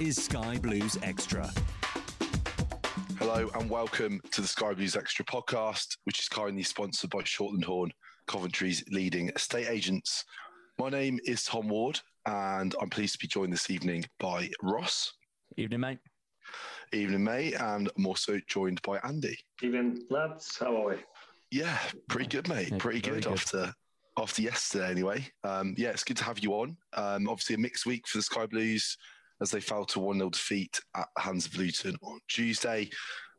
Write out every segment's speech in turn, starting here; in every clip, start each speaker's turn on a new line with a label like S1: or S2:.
S1: is
S2: Sky Blues Extra.
S3: Hello and welcome to the Sky Blues Extra podcast, which is kindly sponsored by Shortland Horne, Coventry's leading estate agents. My name is Tom Ward, and I'm pleased to be joined this evening by Ross.
S4: Evening, mate.
S3: Evening, mate, and I'm also joined by Andy.
S5: Evening, lads. How are we?
S3: Yeah, pretty good, mate.
S4: Yeah,
S3: pretty good,
S4: good.
S3: after after yesterday, anyway. Um, yeah, it's good to have you on. Um, obviously, a mixed week for the Sky Blues as they fell to 1 0 defeat at the hands of Luton on Tuesday,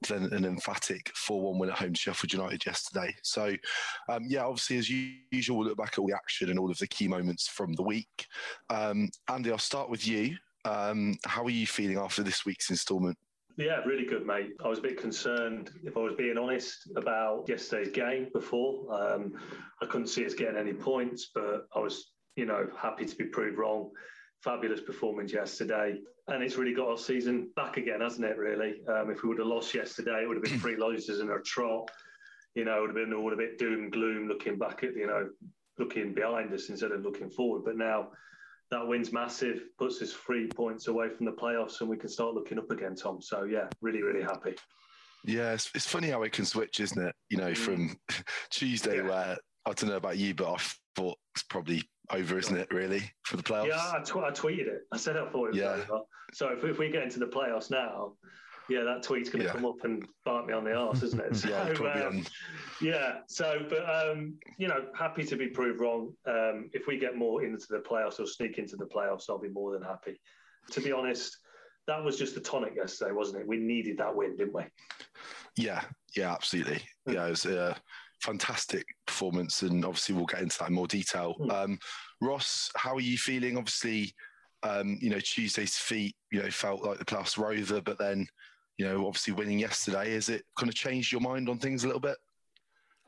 S3: then an emphatic 4 1 win at home to Sheffield United yesterday. So, um, yeah, obviously, as usual, we'll look back at all the action and all of the key moments from the week. Um, Andy, I'll start with you. Um, how are you feeling after this week's instalment?
S5: Yeah, really good, mate. I was a bit concerned, if I was being honest, about yesterday's game before. Um, I couldn't see us getting any points, but I was, you know, happy to be proved wrong. Fabulous performance yesterday. And it's really got our season back again, hasn't it, really? Um, if we would have lost yesterday, it would have been three losses in a trot. You know, it would have been all a bit doom and gloom looking back at, you know, looking behind us instead of looking forward. But now that win's massive, puts us three points away from the playoffs, and we can start looking up again, Tom. So yeah, really, really happy.
S3: Yeah, it's, it's funny how it can switch, isn't it? You know, from Tuesday,
S5: Yeah.
S3: where I don't know about you, but I thought it's probably over, isn't it, really, for the playoffs?
S5: Yeah, I, tw- I tweeted it. I said I thought it was
S3: Yeah.
S5: over. So if, if we get into the playoffs now, yeah, that tweet's going to
S3: Yeah.
S5: come up and bite me on the arse, isn't it? So,
S3: Yeah, probably
S5: um, yeah. So, but um, you know, happy to be proved wrong. Um, if we get more into the playoffs or sneak into the playoffs, I'll be more than happy. To be honest, that was just the tonic yesterday, wasn't it? We needed that win, didn't we?
S3: Yeah, yeah, absolutely. Yeah, it was a fantastic performance, and obviously we'll get into that in more detail.
S5: Mm.
S3: Um, Ross, how are you feeling? Obviously, um, you know Tuesday's defeat, you know, felt like the playoffs were over, but then, you know, obviously winning yesterday, has it kind of changed your mind on things a little bit?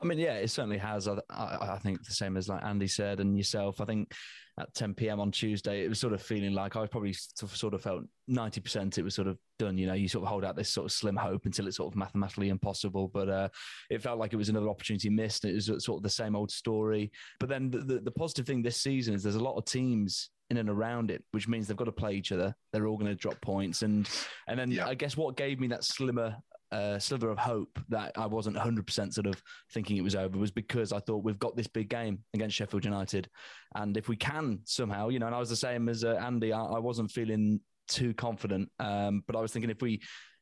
S4: I mean, yeah, it certainly has. I, I, I think the same as like Andy said and yourself. I think at 10 p.m. on Tuesday, it was sort of feeling like I probably sort of- felt 90% it was sort of done. You know, you sort of hold out this sort of slim hope until it's sort of mathematically impossible. But uh, it felt like it was another opportunity missed. It was sort of the same old story. But then the, the, the positive thing this season is there's a lot of teams in and around it, which means they've got to play each other. They're all going to drop points, and and then
S3: Yeah.
S4: I guess what gave me that slimmer uh, sliver of hope that I wasn't 100% sort of thinking it was over was because I thought we've got this big game against Sheffield United. And if we can somehow, you know, and I was the same as uh, Andy, I, I wasn't feeling too confident. Um, but I was thinking if we,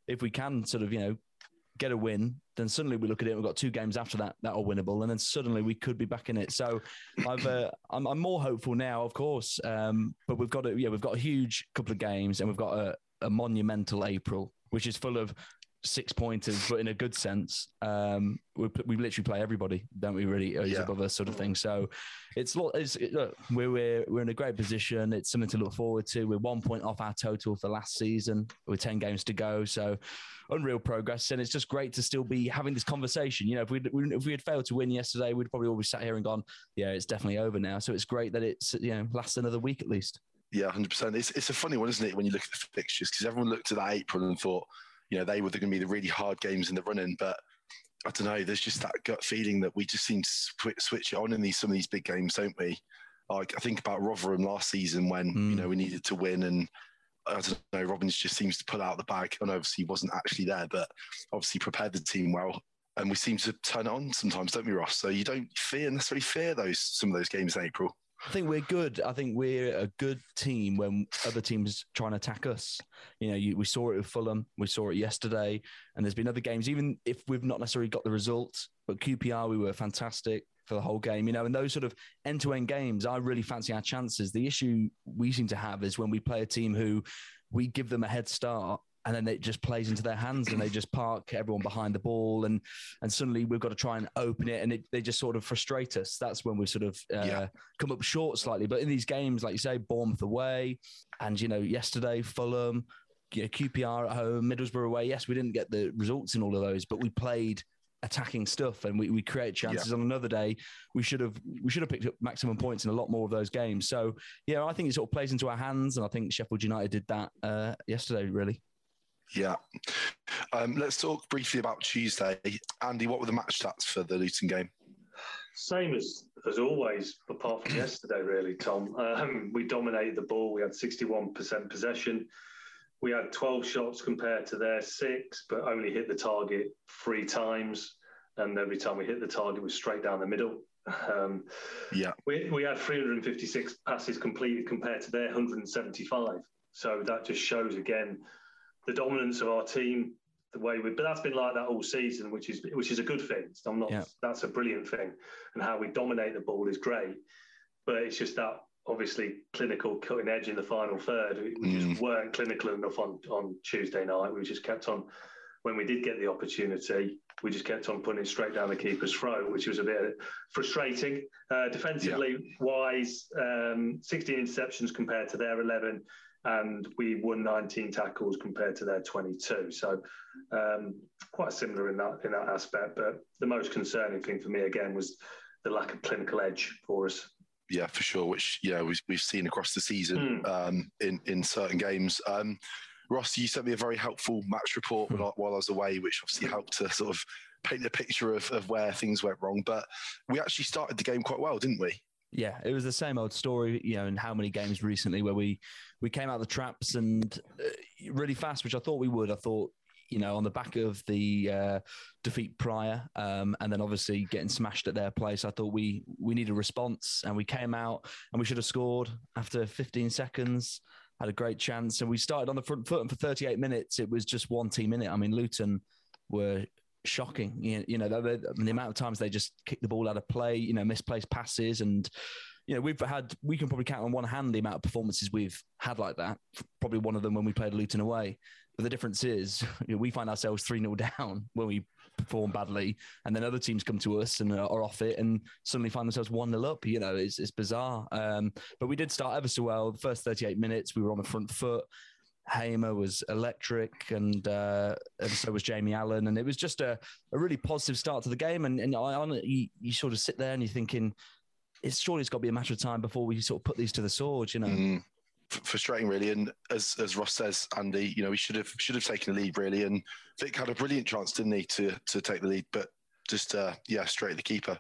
S4: if we can sort of, you know, get a win, then suddenly we look at it. We've got two games after that that are winnable, and then suddenly we could be back in it. So I've uh, I'm, I'm more hopeful now, of course. Um, but we've got a yeah we've got a huge couple of games, and we've got a, a monumental April, which is full of six pointers, but in a good sense. Um, we, we literally play everybody, don't we? Really, who's
S3: Yeah.
S4: above us, sort of thing. So it's it's it, look, we're, we're we're in a great position. It's something to look forward to. We're one point off our total for last season with ten games to go. So unreal progress, and it's just great to still be having this conversation. You know, if we if we had failed to win yesterday, we'd probably all be sat here and gone, yeah, it's definitely over now. So it's great that it's you know lasts another week at least.
S3: Yeah, hundred percent. It's it's a funny one, isn't it, when you look at the fixtures because everyone looked at that April and thought, you know, they were going to be the really hard games in the running, but. I don't know. There's just that gut feeling that we just seem to swi- switch it on in these some of these big games, don't we? Like I think about Rotherham last season when
S4: Mm.
S3: you know we needed to win, and I don't know. Robins just seems to pull out the bag, and obviously he wasn't actually there, but obviously prepared the team well. And we seem to turn it on sometimes, don't we, Ross? So you don't fear necessarily fear those some of those games in April.
S4: I think we're good. I think we're a good team when other teams try and attack us. You know, you, we saw it with Fulham, we saw it yesterday, and there's been other games. Even if we've not necessarily got the result, but QPR we were fantastic for the whole game. You know, in those sort of end-to-end games, I really fancy our chances. The issue we seem to have is when we play a team who we give them a head start. And then it just plays into their hands, and they just park everyone behind the ball, and and suddenly we've got to try and open it, and it, they just sort of frustrate us. That's when we sort of uh,
S3: Yeah.
S4: come up short slightly. But in these games, like you say, Bournemouth away, and you know yesterday Fulham, you know, QPR at home, Middlesbrough away. Yes, we didn't get the results in all of those, but we played attacking stuff and we, we create chances on another day we should have we should have picked up maximum points in a lot more of those games so yeah i think it sort of plays into our hands and i think sheffield united did that uh, yesterday really
S3: Yeah. Um, let's talk briefly about Tuesday. Andy, what were the match stats for the Luton game?
S5: Same as as always, apart from yesterday, really, Tom. Um, we dominated the ball. We had 61% possession. We had 12 shots compared to their six, but only hit the target three times. And every time we hit the target was straight down the middle. Um,
S3: Yeah.
S5: we, we had 356 passes completed compared to their 175. So that just shows again the dominance of our team, the way we. But that's been like that all season, which is which is a good thing. I'm not.
S4: Yeah.
S5: That's a brilliant thing, and how we dominate the ball is great. But it's just that obviously clinical cutting edge in the final third. We, we just weren't clinical enough on on Tuesday night. We just kept on. When we did get the opportunity, we just kept on putting it straight down the keeper's throat, which was a bit frustrating. Uh, defensively wise, um, 16 interceptions compared to their 11, and we won 19 tackles compared to their 22. So um, quite similar in that in that aspect. But the most concerning thing for me again was the lack of clinical edge for us.
S3: Yeah, for sure. Which yeah, we've, we've seen across the season
S5: Hmm.
S3: um, in in certain games. Um, Ross, you sent me a very helpful match report while, I- while I was away, which obviously helped to sort of paint a picture of, of where things went wrong. But we actually started the game quite well, didn't we?
S4: Yeah, it was the same old story, you know, in how many games recently where we we came out of the traps and uh, really fast, which I thought we would. I thought, you know, on the back of the uh, defeat prior, um, and then obviously getting smashed at their place, I thought we we need a response, and we came out and we should have scored after 15 seconds. Had a great chance, and we started on the front foot. And for 38 minutes, it was just one team in it. I mean, Luton were shocking. You know, the, the, amount of times they just kick the ball out of play, you know, misplaced passes, and you know, we've had we can probably count on one hand the amount of performances we've had like that. Probably one of them when we played Luton away. But the difference is you know, we find ourselves 3 0 down when we perform badly, and then other teams come to us and are are off it and suddenly find themselves 1 0 up. You know, it's, it's bizarre. Um, but we did start ever so well. The first 38 minutes, we were on the front foot. Hamer was electric, and uh, and so was Jamie Allen, and it was just a, a really positive start to the game. And and I, I you, you sort of sit there and you're thinking, it's surely it's got to be a matter of time before we sort of put these to the sword, you know.
S3: Mm. Frustrating, really. And as as Ross says, Andy, you know, we should have should have taken the lead, really. And Vic had a brilliant chance, didn't he, to to take the lead, but just uh, yeah, straight at the keeper.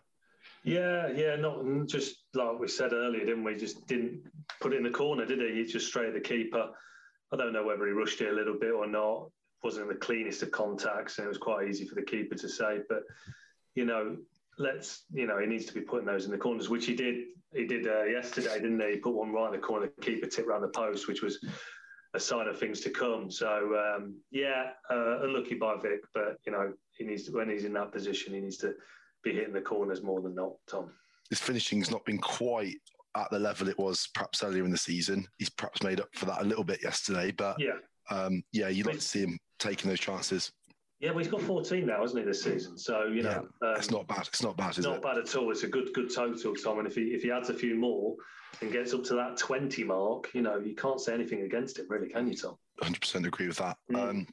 S5: Yeah, yeah, not just like we said earlier, didn't we? Just didn't put it in the corner, did he? He just straight at the keeper. I don't know whether he rushed it a little bit or not. Wasn't the cleanest of contacts, and it was quite easy for the keeper to save. But you know, let's you know, he needs to be putting those in the corners, which he did. He did uh, yesterday, didn't he? He put one right in the corner, keeper tipped round the post, which was a sign of things to come. So um, yeah, uh, unlucky by Vic, but you know, he needs to, when he's in that position, he needs to be hitting the corners more than not. Tom.
S3: His finishing's not been quite at the level it was perhaps earlier in the season. He's perhaps made up for that a little bit yesterday, but
S5: Yeah.
S3: um, yeah, you'd like to see him taking those chances.
S5: Yeah, well, he's got 14 now, hasn't he, this season? So you know,
S3: yeah, um, it's not bad. It's not bad, is
S5: not
S3: it?
S5: bad at all. It's a good, good total, Tom. And if he if he adds a few more and gets up to that 20 mark, you know, you can't say anything against him, really, can you, Tom?
S3: 100% agree with that. Mm. Um,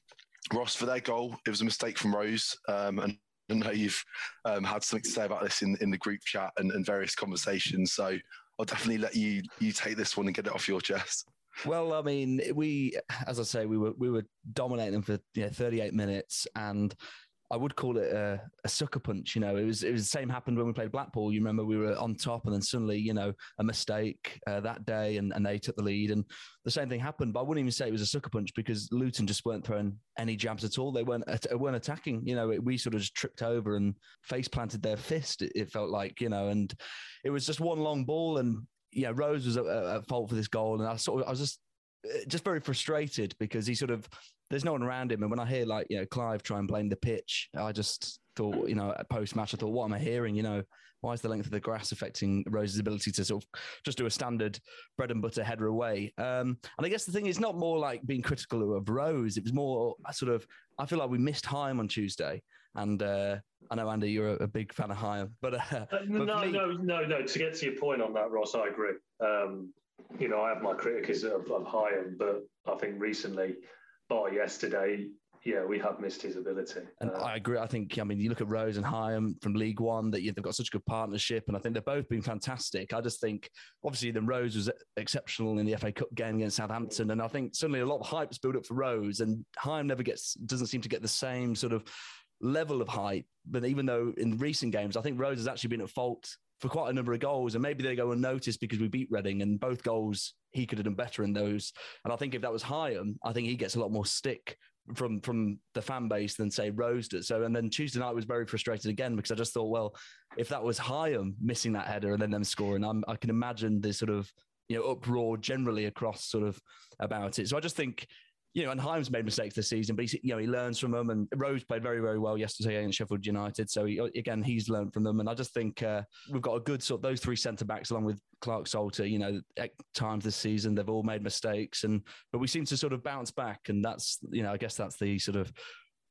S3: Ross, for their goal, it was a mistake from Rose, um, and I know you've um, had something to say about this in, in the group chat and, and various conversations. So I'll definitely let you you take this one and get it off your chest.
S4: Well, I mean, we, as I say, we were we were dominating them for you know, 38 minutes, and I would call it a, a, sucker punch. You know, it was it was the same happened when we played Blackpool. You remember we were on top, and then suddenly, you know, a mistake uh, that day, and, and they took the lead, and the same thing happened. But I wouldn't even say it was a sucker punch because Luton just weren't throwing any jabs at all. They weren't weren't attacking. You know, it, we sort of just tripped over and face planted their fist. It, it, felt like you know, and it was just one long ball, and yeah, Rose was at, fault for this goal, and I sort of I was just uh, just very frustrated because he sort of there's no one around him, and when I hear like you know Clive try and blame the pitch, I just thought you know post match I thought what am I hearing? You know why is the length of the grass affecting Rose's ability to sort of just do a standard bread and butter header away? Um, and I guess the thing is not more like being critical of Rose. It was more sort of I feel like we missed Hyam on Tuesday, and uh, I know Andy, you're a, a big fan of Hyam, but, uh, uh,
S5: but no, me... no, no, no. To get to your point on that, Ross, I agree. Um, you know, I have my critics of, of Hyam, but I think recently, by yesterday, yeah, we have missed his ability.
S4: And uh, I agree. I think, I mean, you look at Rose and Hyam from League One, that they've got such a good partnership, and I think they've both been fantastic. I just think, obviously, then Rose was exceptional in the FA Cup game against Southampton, and I think suddenly a lot of hype's built up for Rose, and Hyam never gets, doesn't seem to get the same sort of level of hype. But even though in recent games, I think Rose has actually been at fault for quite a number of goals, and maybe they go unnoticed because we beat Reading, and both goals he could have done better in those. And I think if that was Hyam, I think he gets a lot more stick from from the fan base than say Rose did. So and then Tuesday night was very frustrated again because I just thought, well, if that was Hyam missing that header and then them scoring, I'm, I can imagine the sort of you know uproar generally across sort of about it. So I just think you know, and Hyam's made mistakes this season, but he, you know, he learns from them. And Rose played very, very well yesterday against Sheffield United. So he, again, he's learned from them. And I just think uh, we've got a good sort. Those three centre backs, along with Clarke-Salter, you know, at times this season they've all made mistakes, and but we seem to sort of bounce back. And that's, you know, I guess that's the sort of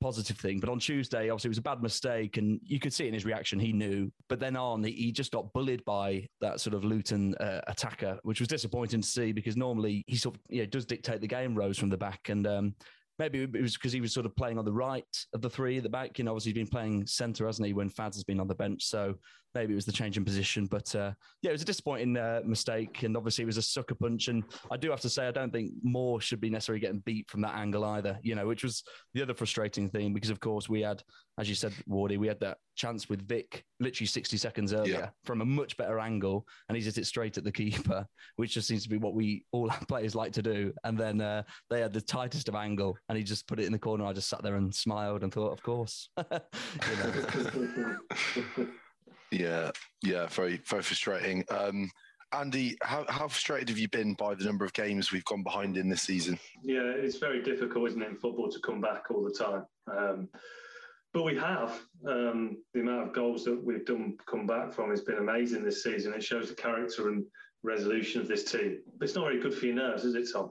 S4: positive thing. But on Tuesday, obviously, it was a bad mistake, and you could see in his reaction he knew. But then on, he just got bullied by that sort of Luton uh, attacker, which was disappointing to see because normally he sort of you know, does dictate the game, Rose from the back, and um, maybe it was because he was sort of playing on the right of the three at the back. You know, obviously he's been playing centre, hasn't he, when Fads has been on the bench. So maybe it was the change in position. But uh, yeah, it was a disappointing uh, mistake. And obviously it was a sucker punch. And I do have to say, I don't think Moore should be necessarily getting beat from that angle either, you know, which was the other frustrating thing because, of course, we had, as you said, Wardy, we had that chance with Vic literally 60 seconds earlier yeah. from a much better angle. And he just hit straight at the keeper, which just seems to be what we all players like to do. And then uh, they had the tightest of angle and he just put it in the corner. I just sat there and smiled and thought, of course.
S3: Yeah, yeah, very, very frustrating. Um, Andy, how, how frustrated have you been by the number of games we've gone behind in this season?
S5: Yeah, it's very difficult, isn't it, in football to come back all the time. Um, but we have. Um, the amount of goals that we've done come back from has been amazing this season. It shows the character and resolution of this team. But it's not very good for your nerves, is it, Tom?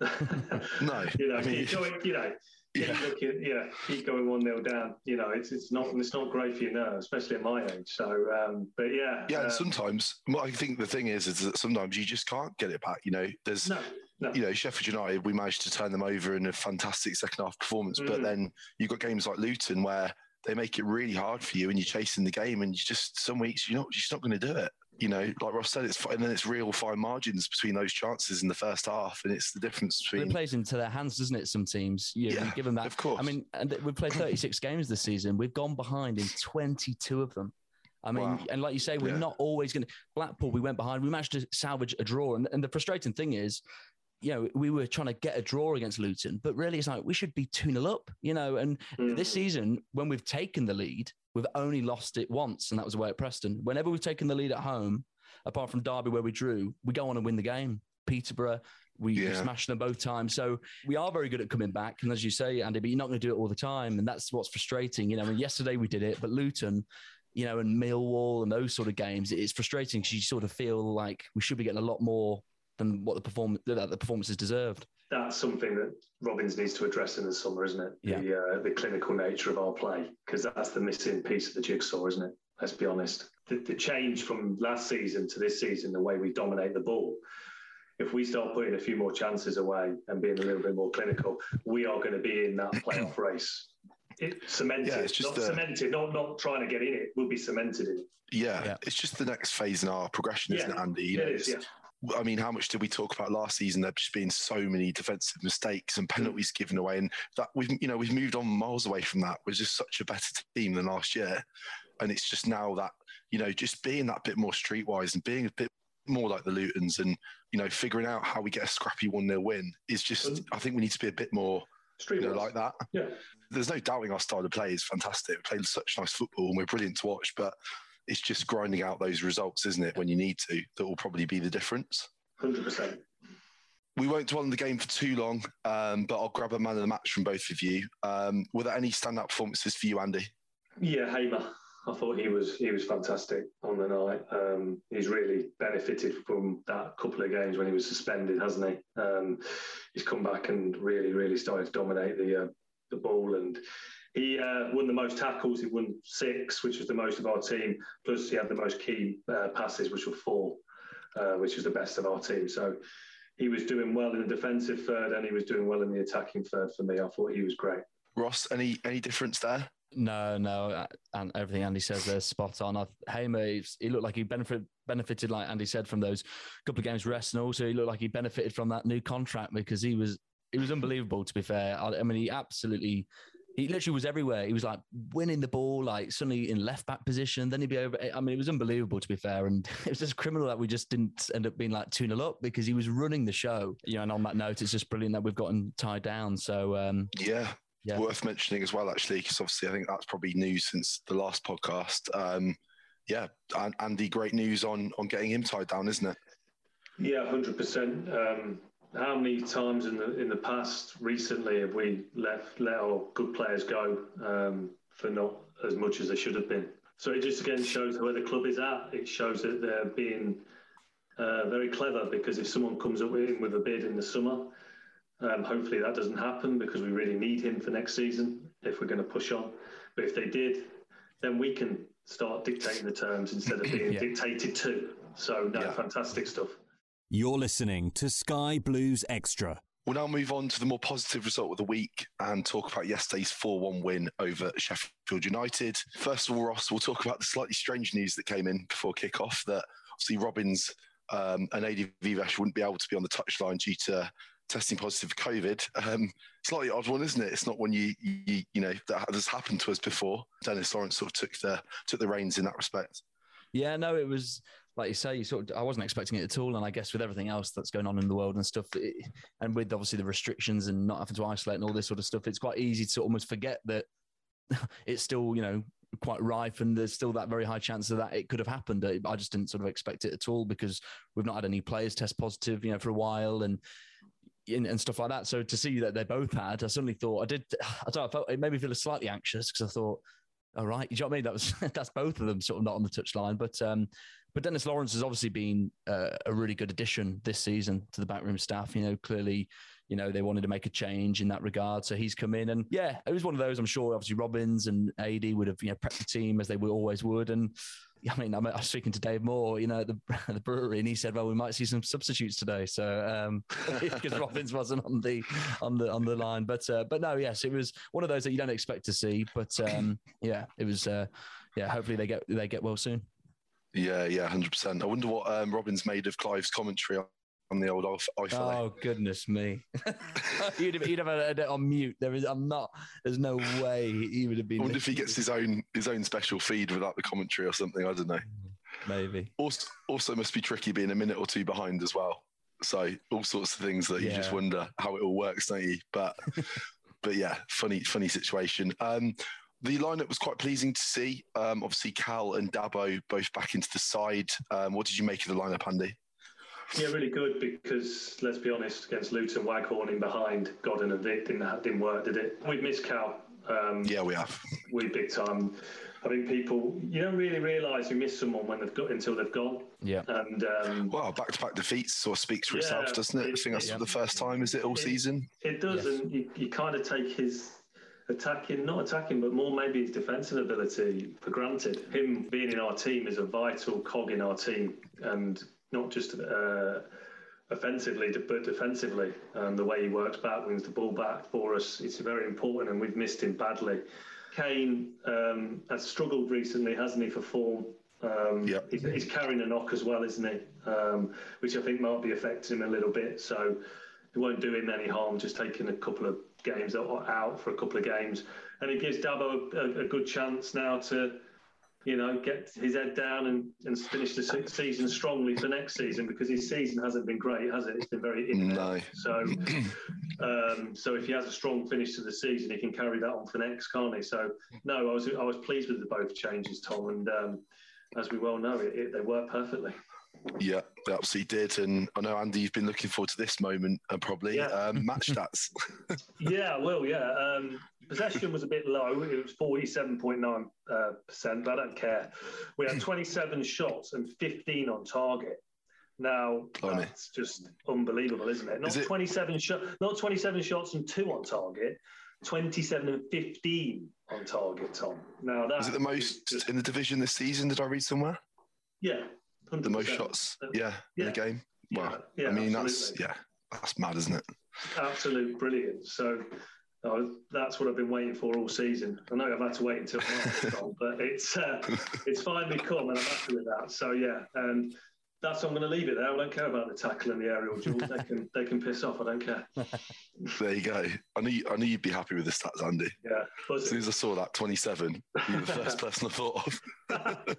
S3: no.
S5: you know, I mean, going, you know, yeah. Looking, yeah, keep going one 0 down. You know, it's it's not it's not great for your nerves, especially at my age. So, um, but yeah,
S3: yeah. Um, and sometimes, well, I think the thing is, is that sometimes you just can't get it back. You know, there's.
S5: No. No.
S3: You know, Sheffield United, we managed to turn them over in a fantastic second half performance. Mm. But then you've got games like Luton where they make it really hard for you and you're chasing the game and you just, some weeks, you're not, you're just not going to do it you know, like Ross said, it's and then it's real fine margins between those chances in the first half, and it's the difference between.
S4: It plays into their hands, doesn't it? Some teams, you, yeah, give them that.
S3: Of course.
S4: I mean, and we've played 36 games this season. We've gone behind in 22 of them. I mean, wow. and like you say, we're yeah. not always going to. Blackpool, we went behind. We managed to salvage a draw, and, and the frustrating thing is, you know, we were trying to get a draw against Luton, but really it's like we should be 2 0 up, you know. And mm. this season, when we've taken the lead, we've only lost it once, and that was away at Preston. Whenever we've taken the lead at home, apart from Derby where we drew, we go on and win the game. Peterborough, we, yeah. smashed them both times. So we are very good at coming back. And as you say, Andy, but you're not going to do it all the time. And that's what's frustrating. You know, I mean, yesterday we did it, but Luton, you know, and Millwall and those sort of games, it's frustrating because you sort of feel like we should be getting a lot more than what the perform that the performances deserved.
S5: that's something that Robins needs to address in the summer, isn't it?
S4: Yeah.
S5: The, uh, the clinical nature of our play, because that's the missing piece of the jigsaw, isn't it? Let's be honest. The, the change from last season to this season, the way we dominate the ball, if we start putting a few more chances away and being a little bit more clinical, we are going to be in that playoff race. It, cemented,
S3: Yeah, it's just
S5: not
S3: the-
S5: cemented, not not trying to get in it. We'll be cemented in it.
S3: Yeah,
S4: Yeah.
S3: it's just the next phase in our progression, isn't
S5: Yeah.
S3: it, Andy? You
S5: Yeah,
S3: know,
S5: it is,
S3: it's- I mean, how much did we talk about last season? There just been so many defensive mistakes and penalties given away, and that we've you know we've moved on miles away from that. We're just such a better team than last year, and it's just now that you know just being that bit more streetwise and being a bit more like the Lutons, and you know figuring out how we get a scrappy one 0 win is just. I think we need to be a bit more
S5: Street
S3: you know like that.
S5: Yeah.
S3: There's no doubting our style of play is fantastic. We play such nice football and we're brilliant to watch, but it's just grinding out those results, isn't it? When you need to, that will probably be the difference.
S5: Hundred percent.
S3: We won't dwell on the game for too long, um, but I'll grab a man of the match from both of you. Um, were there any standout performances for you, Andy?
S5: Yeah, Hamer. I thought he was he was fantastic on the night. Um, he's really benefited from that couple of games when he was suspended, hasn't he? Um, he's come back and really, really started to dominate the uh, the ball, and he uh, won the most tackles. He won six, which was the most of our team. Plus, he had the most key uh, passes, which were four, uh, which was the best of our team. So. He was doing well in the defensive third, and he was doing well in the attacking third. For me, I thought he was great.
S3: Ross, any any difference there?
S4: No, no, uh, and everything Andy says there is spot on. I, Hamer, he looked like he benefited, benefited, like Andy said, from those couple of games rest, and also he looked like he benefited from that new contract because he was he was unbelievable. To be fair, I, I mean, he absolutely. He literally was everywhere. He was like winning the ball, like suddenly in left back position. Then he'd be over. I mean, it was unbelievable to be fair, and it was just criminal that we just didn't end up being like two 0 up because he was running the show. You know, and on that note, it's just brilliant that we've gotten tied down. So um,
S3: Yeah,
S4: Yeah.
S3: worth mentioning as well, actually, because obviously I think that's probably news since the last podcast. Um, yeah, An- Andy, great news on on getting him tied down, isn't it?
S5: Yeah, hundred percent. How many times in the in the past recently have we let let our good players go um, for not as much as they should have been? So it just again shows where the club is at. It shows that they're being uh, very clever because if someone comes up with him with a bid in the summer, um, hopefully that doesn't happen because we really need him for next season if we're going to push on. But if they did, then we can start dictating the terms instead of being
S4: Yeah.
S5: dictated to. So no,
S3: Yeah.
S5: fantastic stuff.
S2: You're listening to Sky Blues Extra.
S3: We'll now move on to the more positive result of the week and talk about yesterday's 4 1 win over Sheffield United. First of all, Ross, we'll talk about the slightly strange news that came in before kickoff that obviously Robins um, and AD Viveash wouldn't be able to be on the touchline due to testing positive for COVID. Um, slightly odd one, isn't it? It's not one you, you, you know, that has happened to us before. Dennis Lawrence sort of took the, took the reins in that respect.
S4: Yeah, no, it was like you say. You sort of, I wasn't expecting it at all, and I guess with everything else that's going on in the world and stuff, it, and with obviously the restrictions and not having to isolate and all this sort of stuff, it's quite easy to almost forget that it's still, you know, quite rife, and there's still that very high chance that, that it could have happened. I I just didn't sort of expect it at all because we've not had any players test positive, you know, for a while, and and, and stuff like that. So to see that they both had, I suddenly thought I did. I don't know, I felt it made me feel slightly anxious because I thought, all right, you know what I mean? That was that's both of them sort of not on the touchline, but um, but Dennis Lawrence has obviously been uh, a really good addition this season to the backroom staff. You know, clearly, you know they wanted to make a change in that regard, so he's come in and yeah, it was one of those. I'm sure obviously Robins and AD would have you know prepped the team as they always would and. I mean, I'm, was speaking to Dave Moore, you know, at the, at the brewery, and he said, "Well, we might see some substitutes today." So, because Robins wasn't on the on the on the line, but uh, but no, yes, it was one of those that you don't expect to see. But um, yeah, it was. Uh, yeah, hopefully they get they get well soon.
S3: Yeah, yeah, 100%. I wonder what um, Robins made of Clive's commentary on the old iPhone.
S4: Oh goodness me! you'd have, you'd have had it on mute. There is, I'm not. There's no way he would have
S3: I
S4: been.
S3: wonder if he gets his own his own special feed without the commentary or something. I don't know.
S4: maybe.
S3: Also, also must be tricky being a minute or two behind as well. So all sorts of things that you just wonder how it all works, don't you? But but yeah, funny funny situation. Um, the lineup was quite pleasing to see. Um, obviously, Cal and Dabo both back into the side. Um, what did you make of the lineup, Andy?
S5: Yeah, really good because let's be honest, against Luton, Waghorn in behind, Godden and Vic didn't didn't work, did it? We've missed Cal. Um,
S3: Yeah, we have.
S5: we big time. I think people you don't really realise you miss someone when they've got until they've gone.
S4: Yeah.
S5: And um,
S3: Well, back to back defeats sort of speaks for
S5: Yeah,
S3: itself, doesn't it? I think that's
S5: yeah.
S3: the first time, is it, all
S5: It-
S3: season?
S5: It does,
S4: Yes.
S5: and you, you kind of take his attacking, not attacking, but more maybe his defensive ability for granted. Him being in our team is a vital cog in our team, and not just uh, offensively, but defensively. Um, the way he works back, wins the ball back for us, it's very important, and we've missed him badly. Kane um, has struggled recently, hasn't he, for form? Um,
S3: Yep.
S5: he's, he's carrying a knock as well, isn't he? Um, which I think might be affecting him a little bit. So it won't do him any harm just taking a couple of games out out for a couple of games. And it gives Dabo a, a good chance now to, you know, get his head down and, and finish the season strongly for next season because his season hasn't been great, has it? It's been very in
S3: No.
S5: So, um, so if he has a strong finish to the season, he can carry that on for next, can't he? So, no, I was I was pleased with the both changes, Tom, and um, as we well know, it, it, they work perfectly.
S3: Yeah, they absolutely did. And I know, Andy, you've been looking forward to this moment and probably
S5: Yeah.
S3: um, match stats.
S5: Yeah, well, yeah. Um, possession was a bit low. It was forty-seven point nine uh, percent, but I don't care. We had twenty-seven shots and fifteen on target. Now
S3: Blimey.
S5: that's just unbelievable, isn't it? Not
S3: Is it-
S5: twenty-seven shot, not twenty-seven shots and two on target. Twenty-seven and fifteen on target, Tom. Now that
S3: Was it the most
S5: just-
S3: in the division this season? Did I read somewhere?
S5: yeah, 100%.
S3: The most shots, yeah, in the game.
S5: Yeah,
S3: Wow.
S5: yeah,
S3: I mean, that's yeah, that's mad, isn't it?
S5: absolute brilliant. So uh, that's what I've been waiting for all season. I know I've had to wait until March, but it's uh, it's finally come, and I'm happy with that. So yeah, and that's I'm going to leave it there. I don't care about the tackle and the aerial duels. they can they can piss off. I don't care.
S3: There you go. I knew I knew you'd be happy with the stats, Andy.
S5: Yeah,
S3: As soon as I saw that 27, you were the first person I thought of.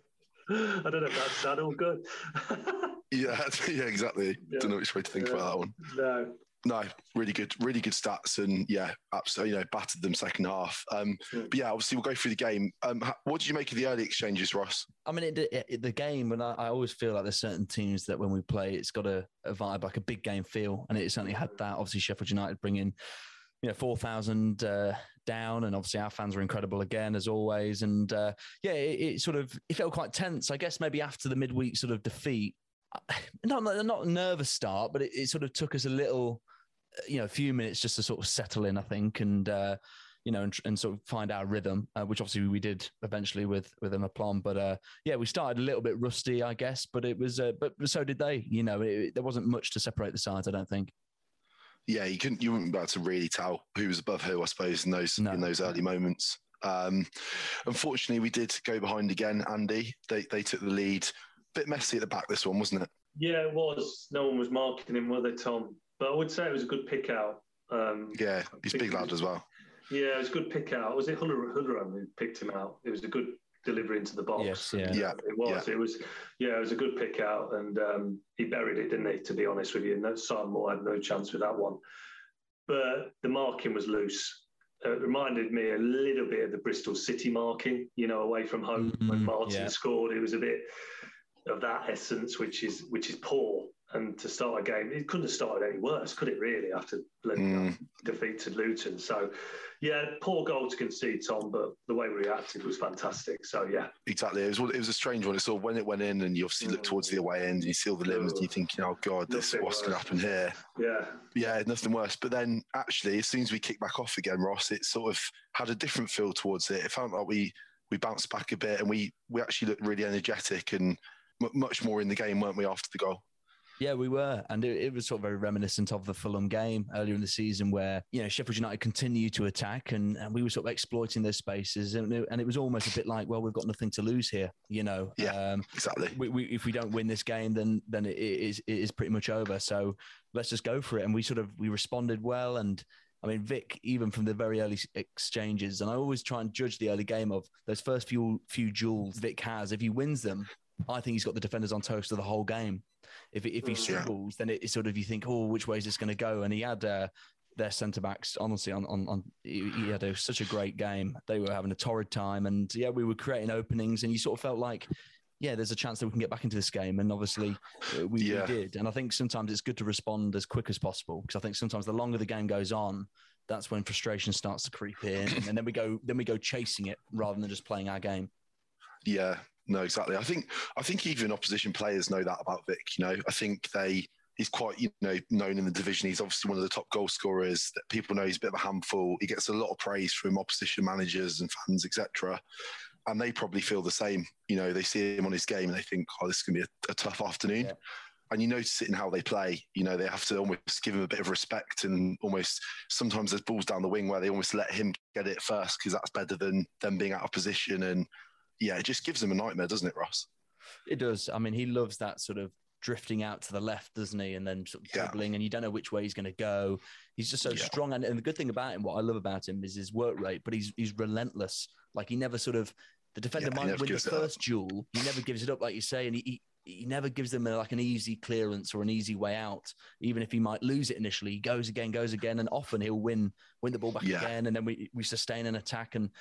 S5: I don't know if that's sad or good.
S3: Yeah, yeah, exactly.
S5: Yeah.
S3: Don't know which way to think
S5: Yeah.
S3: about that one.
S5: no,
S3: No, really good, really good stats, and yeah, absolutely, you know, battered them second half. Um,
S5: Mm.
S3: but yeah, obviously we'll go through the game. Um, what did you make of the early exchanges, Ross?
S4: I mean, it, it, the game, and I, I always feel like there's certain teams that when we play, it's got a, a vibe like a big game feel, and it certainly had that. Obviously, Sheffield United bringing, you know, four thousand uh, down, and obviously our fans were incredible again as always. And uh, yeah, it, it sort of it felt quite tense. I guess maybe after the midweek sort of defeat, not not a nervous start, but it, it sort of took us a little, uh, you know, a few minutes just to sort of settle in, I think, and. Uh, you know, and, and sort of find our rhythm, uh, which obviously we did eventually with with an aplomb. But uh, yeah, we started a little bit rusty, I guess, but it was, uh, but so did they. You know, it, there wasn't much to separate the sides, I don't think.
S3: Yeah, you couldn't, you wouldn't be able to really tell who was above who, I suppose, in those
S4: No.
S3: in those early moments. Um, unfortunately, we did go behind again. Andy, they they took the lead. Bit messy at the back this one, wasn't it?
S5: yeah, it was. No one was marking him, were they, Tom? But I would say it was a good pick out. Um,
S3: Yeah, he's big lad as well.
S5: Yeah, it was a good pick out. Was it Huller- Hulleran who picked him out? It was a good delivery into the box.
S4: Yes, yeah.
S3: Yeah,
S5: It was. It was. Yeah, it was a good pick out, and um, he buried it, didn't he? To be honest with you, no, Simon Moore had no chance with that one. But the marking was loose. Uh, it reminded me a little bit of the Bristol City marking, you know, away from home when
S4: Mhm,
S5: Martin
S4: yeah.
S5: scored. It was a bit of that essence, which is which is poor. And to start a game, it couldn't have started any worse, could it? Really, after
S3: Mm.
S5: defeat to Luton. So, yeah, poor goal to concede, Tom, but the way we reacted was fantastic. So, yeah,
S3: Exactly. It was it was a strange one. It's all when it went in, and you obviously look towards the away end, and you see all the limbs, and you're thinking, "Oh God, this
S5: Nothing
S3: what's going to happen here?"
S5: yeah,
S3: Yeah, nothing worse. But then, actually, as soon as we kicked back off again, Ross, it sort of had a different feel towards it. It felt like we we bounced back a bit, and we we actually looked really energetic and m- much more in the game, weren't we? After the goal.
S4: Yeah, we were, and it, it was sort of very reminiscent of the Fulham game earlier in the season, where you know Sheffield United continued to attack, and, and we were sort of exploiting those spaces, and it, and it was almost a bit like, well, we've got nothing to lose here, you know.
S3: Yeah.
S4: Um,
S3: Exactly.
S4: we, we, if we don't win this game, then then it is it is pretty much over. So let's just go for it. And we sort of we responded well. And I mean, Vic, even from the very early exchanges, and I always try and judge the early game of those first few few duels Vic has. If he wins them, I think he's got the defenders on toast for the whole game. If if he struggles, then it, it's sort of you think, oh, which way is this going to go? And he had. Uh, their centre backs, honestly, on on, on he, he had a, such a great game. They were having a torrid time, and yeah, we were creating openings, and you sort of felt like yeah, there's a chance that we can get back into this game. And obviously, uh, we,
S3: Yeah.
S4: we did. And I think sometimes it's good to respond as quick as possible because I think sometimes the longer the game goes on, that's when frustration starts to creep in, and then we go then we go chasing it rather than just playing our game.
S3: Yeah, no, exactly. I think I think even opposition players know that about Vic. You know, I think they he's quite you know known in the division. He's obviously one of the top goal scorers. That people know he's a bit of a handful. He gets a lot of praise from opposition managers and fans, etc. And they probably feel the same. You know, they see him on his game and they think, "Oh, this is going to be a, a tough afternoon."
S4: Yeah.
S3: And you notice it in how they play. You know, they have to almost give him a bit of respect and almost sometimes there's balls down the wing where they almost let him get it first because that's better than them being out of position. And yeah, it just gives them a nightmare, doesn't it, Ross?
S4: It does. I mean, he loves that sort of drifting out to the left, doesn't he? And then sort of
S3: Yeah.
S4: and you don't know which way he's going to go. He's just so
S3: Yeah.
S4: strong. And, and the good thing about him, what I love about him, is his work rate. But he's he's relentless. Like he never sort of the defender
S3: Yeah,
S4: might win the
S3: it up.
S4: first duel. He never gives it up, like you say, and he. he he never gives them a, like an easy clearance or an easy way out. Even if he might lose it initially, he goes again, goes again, and often he'll win win the ball back again, and then we we sustain an attack. And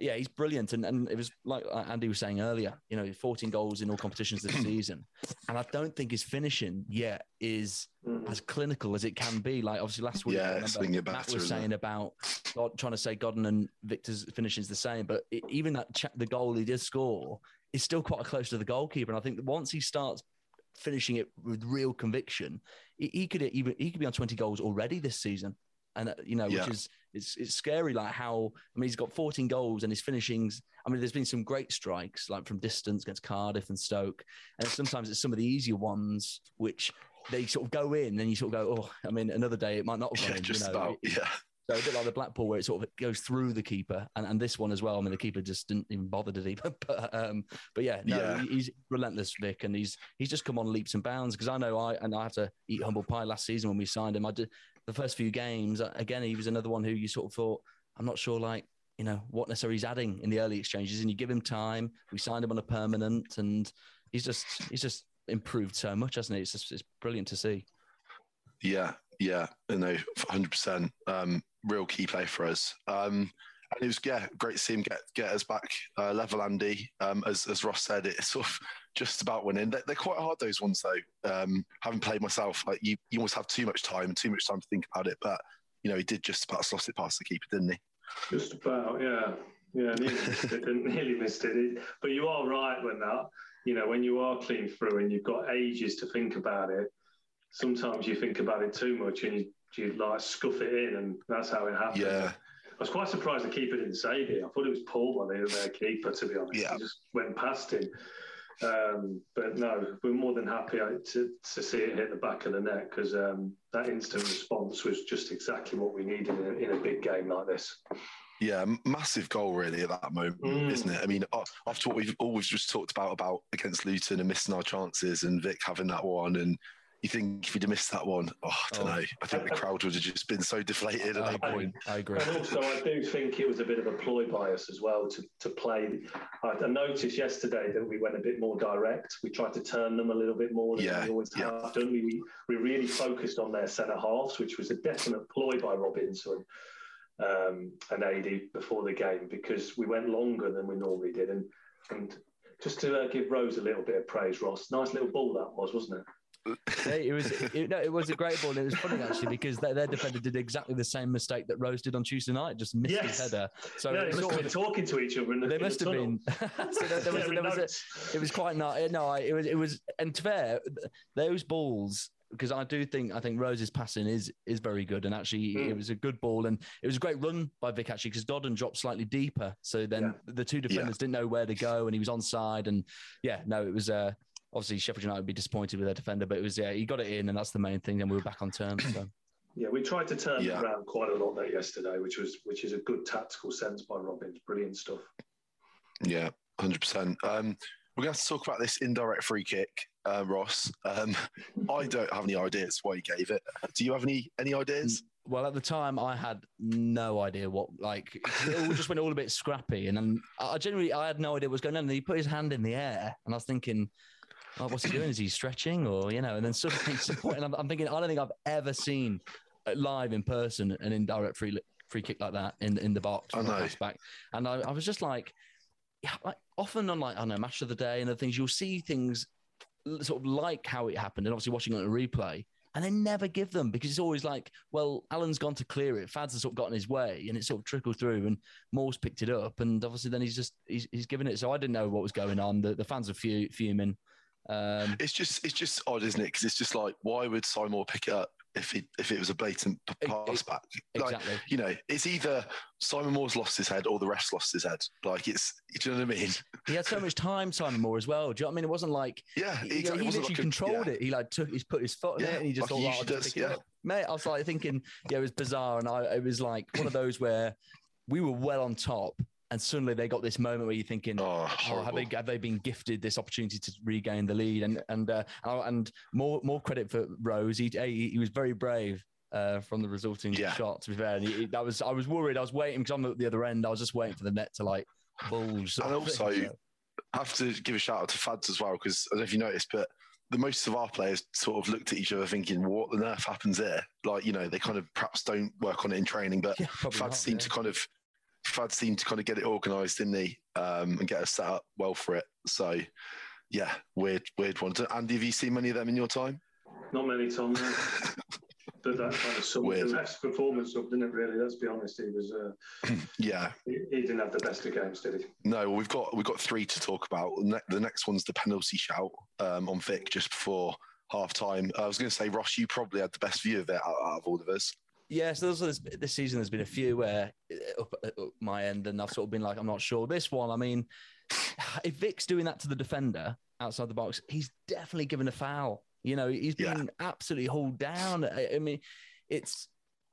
S4: yeah, he's brilliant. And and it was like Andy was saying earlier, you know, 14 goals in all competitions this season. And I don't think his finishing yet is
S5: Mm.
S4: as clinical as it can be. Like obviously last week,
S3: Yeah,
S4: remember
S3: been
S4: Matt was saying about God, trying to say Godden and Viktor's finishing is the same, but it, even that cha- the goal he did score is still quite close to the goalkeeper. And I think that once he starts finishing it with real conviction, he, he could even he could be on 20 goals already this season. And uh, you know,
S3: Yeah.
S4: which is it's it's scary. Like how I mean, he's got 14 goals and his finishings. I mean, there's been some great strikes like from distance against Cardiff and Stoke, and sometimes it's some of the easier ones which they sort of go in, and you sort of go, oh, I mean, another day it might not have gone
S3: Yeah,
S4: in.
S3: just
S4: you know,
S3: about. Yeah.
S4: so a bit like the Blackpool, where it sort of goes through the keeper, and, and this one as well. I mean, the keeper just didn't even bother, to he? but um, but yeah, no,
S3: Yeah.
S4: he's relentless, Vic, and he's he's just come on leaps and bounds. Because I know I and I had to eat humble pie last season when we signed him. I did the first few games. uh, Again, he was another one who you sort of thought, I'm not sure, like you know what necessarily he's adding in the early exchanges, and you give him time. We signed him on a permanent, and he's just he's just improved so much, hasn't he? It's just it's brilliant to see.
S3: Yeah, yeah, you know, hundred percent. Um, real key play for us. Um, and it was yeah, great to see him get get us back uh, level, Andy. Um, as as Ross said, it's sort of just about winning. They're, they're quite hard those ones though. Um, having played myself, like you, you almost have too much time, and too much time to think about it. But you know, he did just about slot it past the keeper, didn't he?
S5: Just about, yeah. Yeah, nearly missed it. Nearly missed it. But you are right when that, you know, when you are clean through and you've got ages to think about it, sometimes you think about it too much and you, you like scuff it in, and that's how it happens.
S3: Yeah,
S5: I was quite surprised the keeper didn't save it. I thought it was Paul by the their keeper, to be honest.
S3: Yeah.
S5: He just went past him. Um, but no, we're more than happy uh, to, to see it hit the back of the net because um, that instant response was just exactly what we needed in a, in a big game like this.
S3: yeah, massive goal really at that moment,
S5: Mm.
S3: isn't it? I mean, after what we've always just talked about about against Luton and missing our chances, and Vic having that one, and you think if he'd have missed that one, oh, I don't
S4: Oh.
S3: know. I think the crowd would have just been so deflated at that
S4: agree.
S3: point.
S4: I agree.
S5: And also, I do think it was a bit of a ploy by us as well to, to play. I, I noticed yesterday that we went a bit more direct. We tried to turn them a little bit more than
S3: Yeah,
S5: we always
S3: yeah.
S5: have done. We, we really focused on their centre halves, which was a definite ploy by Robinson um, and AD before the game because we went longer than we normally did. And, and just to uh, give Rose a little bit of praise, Ross, nice little ball that was, wasn't it?
S4: Yeah, it was it, no, it was a great ball. And it was funny actually because their, their defender did exactly the same mistake that Rose did on Tuesday night, just missed
S5: Yes.
S4: his header. So
S5: yeah, they must have been talking to each other in the
S4: they must have
S5: tunnel.
S4: been. so there, there was,
S5: Yeah,
S4: there was a, it was quite nice. No, it was it was and to fair, those balls because I do think I think Rose's passing is is very good and actually
S5: Mm.
S4: it was a good ball and it was a great run by Vic actually because Godden dropped slightly deeper so then the two defenders didn't know where to go and he was onside and yeah no it was uh obviously Sheffield United would be disappointed with their defender but it was yeah he got it in and that's the main thing and we were back on terms so
S5: Yeah, we tried to turn
S3: Yeah.
S5: it around quite a lot that yesterday, which was which is a good tactical sense by Robins. Brilliant stuff.
S3: Yeah, hundred percent. Um, we're going to to talk about this indirect free kick, uh, Ross. Um, I don't have any ideas why you gave it. Do you have any any ideas?
S4: Well, at the time, I had no idea what like it all just went all a bit scrappy, and then I generally I had no idea what was going on. And he put his hand in the air, and I was thinking, oh, "What's he doing? Is he stretching, or you know?" And then suddenly, and I'm, I'm thinking, I don't think I've ever seen uh, live in person an indirect free free kick like that in in the box.
S3: I know.
S4: back, and I, I was just like, yeah, like often on like I don't know match of the day and other things, you'll see things sort of like how it happened, and obviously watching it on a replay. and they never give them because it's always like, well, Alan's gone to clear it, Fads has sort of gotten his way, and it sort of trickled through, and Moore's picked it up, and obviously then he's just he's, he's given it. So I didn't know what was going on. The the fans are fuming. Um,
S3: it's just it's just odd, isn't it? Because it's just like, why would Simon Moore pick it up if it if it was a blatant pass back? Like,
S4: exactly.
S3: you know, it's either Simon Moore's lost his head or the refs lost his head. Like it's, do you know what I mean?
S4: He had so much time, Simon Moore, as well. Do you know what I mean? It wasn't like
S3: yeah,
S4: he,
S3: exactly.
S4: he
S3: It
S4: literally
S3: like a-
S4: controlled
S3: yeah.
S4: it. He like took, he's put his foot in
S3: Yeah,
S4: it, and he just
S3: like
S4: thought, "Oh, just
S3: yeah.
S4: up." Mate, I was like thinking, yeah, it was bizarre, and I it was like one of those where we were well on top, and suddenly they got this moment where you're thinking,
S3: Oh,
S4: oh, have they have they been gifted this opportunity to regain the lead? And and uh, and- more more credit for Rose. He he, he was very brave. Uh, from the resulting
S3: Yeah.
S4: shot, to be fair, and he, that was I was worried. I was waiting because I'm at the other end. I was just waiting for the net to like bulge.
S3: And also, I have to give a shout out to Fads as well because I don't know if you noticed, but the most of our players sort of looked at each other thinking, "What the nerf happens there?" Like you know, they kind of perhaps don't work on it in training, but
S4: Yeah,
S3: Fads seemed
S4: yeah.
S3: to kind of Fads seemed to kind of get it organised, didn't he? Um, and get us set up well for it. So yeah, weird, weird one. Andy, have you seen many of them in your time?
S5: Not many times. no. but that kind of summed the best performance up, didn't it? Really, let's be honest. He was. Uh,
S3: Yeah,
S5: he, he didn't have the best of games, did he?
S3: No, we've got we've got three to talk about. The ne- The next one's the penalty shout um, on Vic just before half time. I was going to say, Ross, you probably had the best view of it out, out of all of us.
S4: Yeah, so there's, there's, this season there's been a few where uh, up at up my end, and I've sort of been like, I'm not sure. This one, I mean, if Vic's doing that to the defender outside the box, he's definitely given a foul. You know, he's been absolutely hauled down. I, I mean, it's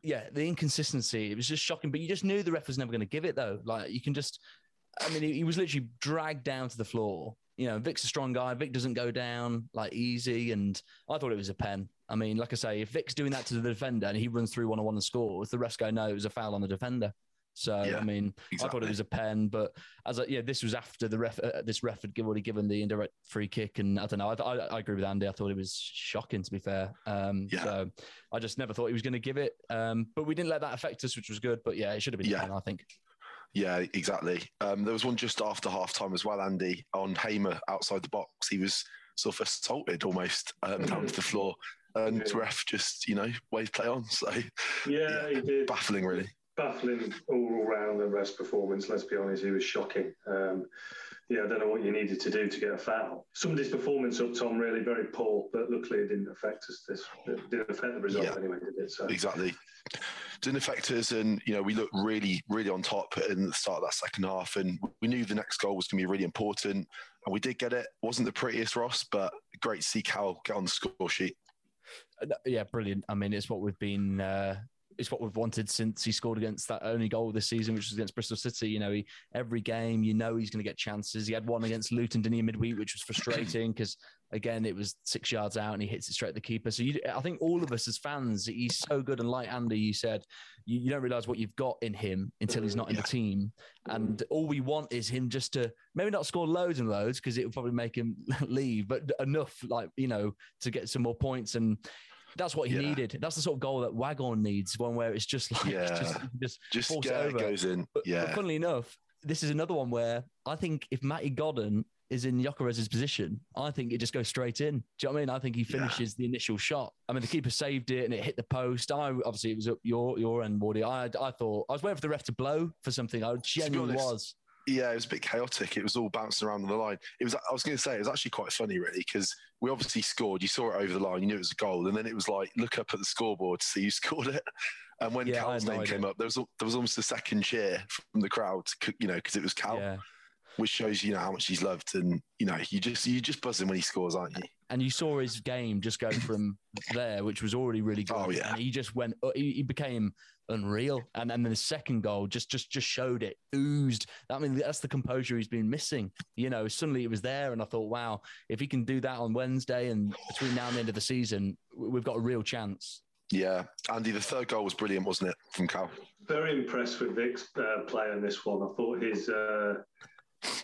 S4: yeah, the inconsistency. It was just shocking, but you just knew the ref was never going to give it though. Like you can just, I mean, he, he was literally dragged down to the floor. You know, Vic's a strong guy. Vic doesn't go down like easy, and I thought it was a pen. I mean, like I say, if Vic's doing that to the defender and he runs through one on one and scores, the refs go, no, it was a foul on the defender. So
S3: Yeah,
S4: I mean, I thought it was a pen, but as a, yeah, this was after the ref. Uh, this ref had given- already given the indirect free kick, and I don't know. I, I, I agree with Andy. I thought it was shocking, to be fair. Um,
S3: Yeah.
S4: So I just never thought he was going to give it. Um, but we didn't let that affect us, which was good. But yeah, it should have been
S3: Yeah.
S4: a pen, I think.
S3: Yeah, exactly. Um, there was one just after half time as well, Andy, on Hamer outside the box. He was sort of assaulted almost um, down to the floor. And
S5: Yeah.
S3: ref just, you know, wave play on. So
S5: Yeah, he did.
S3: baffling, really.
S5: baffling all round the rest performance. Let's be honest, he was shocking. Um, yeah, I don't know what you needed to do to get a foul. Somebody's performance up, Tom, really very poor, but luckily it didn't affect us. This it didn't affect the result
S3: Yeah.
S5: anyway, did it? So
S3: Exactly. Didn't affect us, and you know we looked really, really on top in the start of that second half, and we knew the next goal was going to be really important, and we did get it. wasn't the prettiest, Ross, but great to see Cal get on the score sheet.
S4: Uh, Yeah, brilliant. I mean, it's what we've been. Uh, it's what we've wanted since he scored against that only goal this season, which was against Bristol City. You know, he, every game, you know, he's going to get chances. He had one against Luton, didn't he, midweek, which was frustrating because again, it was six yards out and he hits it straight at the keeper. So you, I think all of us as fans, he's so good. And like Andy, you said, you, you don't realize what you've got in him until he's not in the team. And all we want is him just to maybe not score loads and loads because it will probably make him leave, but enough, like you know, to get some more points and. That's what he
S3: Yeah.
S4: needed. That's the sort of goal that Waghorn needs. One where it's just like
S3: Yeah.
S4: just, just,
S3: Just
S4: force it
S3: it
S4: over.
S3: goes in.
S4: But,
S3: yeah,
S4: but funnily enough, this is another one where I think if Matty Godden is in Gyökeres's position, I think it just goes straight in. Do you know what I mean? I think he
S3: Yeah.
S4: finishes the initial shot. I mean, the keeper saved it and it hit the post. I obviously it was up your your end, Wardy. I I thought I was waiting for the ref to blow for something. I genuinely
S3: honest,
S4: was.
S3: Yeah, it was a bit chaotic. It was all bouncing around on the line. It was. I was going to say it was actually quite funny, really, because we obviously scored. You saw it over the line. You knew it was a goal, and then it was like look up at the scoreboard to see who scored it. And when
S4: Yeah,
S3: Cal's name came up, there was there was almost a second cheer from the crowd, you know, because it was Cal,
S4: Yeah.
S3: which shows you know how much he's loved, and you know you just you just buzzing when he scores, aren't you?
S4: and you saw his game just go from there, which was already really good.
S3: Oh, yeah.
S4: and he just went. uh, He, he became unreal, and and then the second goal just just just showed it oozed. I mean, that's the composure he's been missing. You know, suddenly it was there, and I thought, wow, if he can do that on Wednesday and between now and the end of the season, we've got a real chance.
S3: Yeah, Andy, the third goal was brilliant, wasn't it, from Cal?
S5: very impressed with Vic's uh, play in this one. I thought his uh,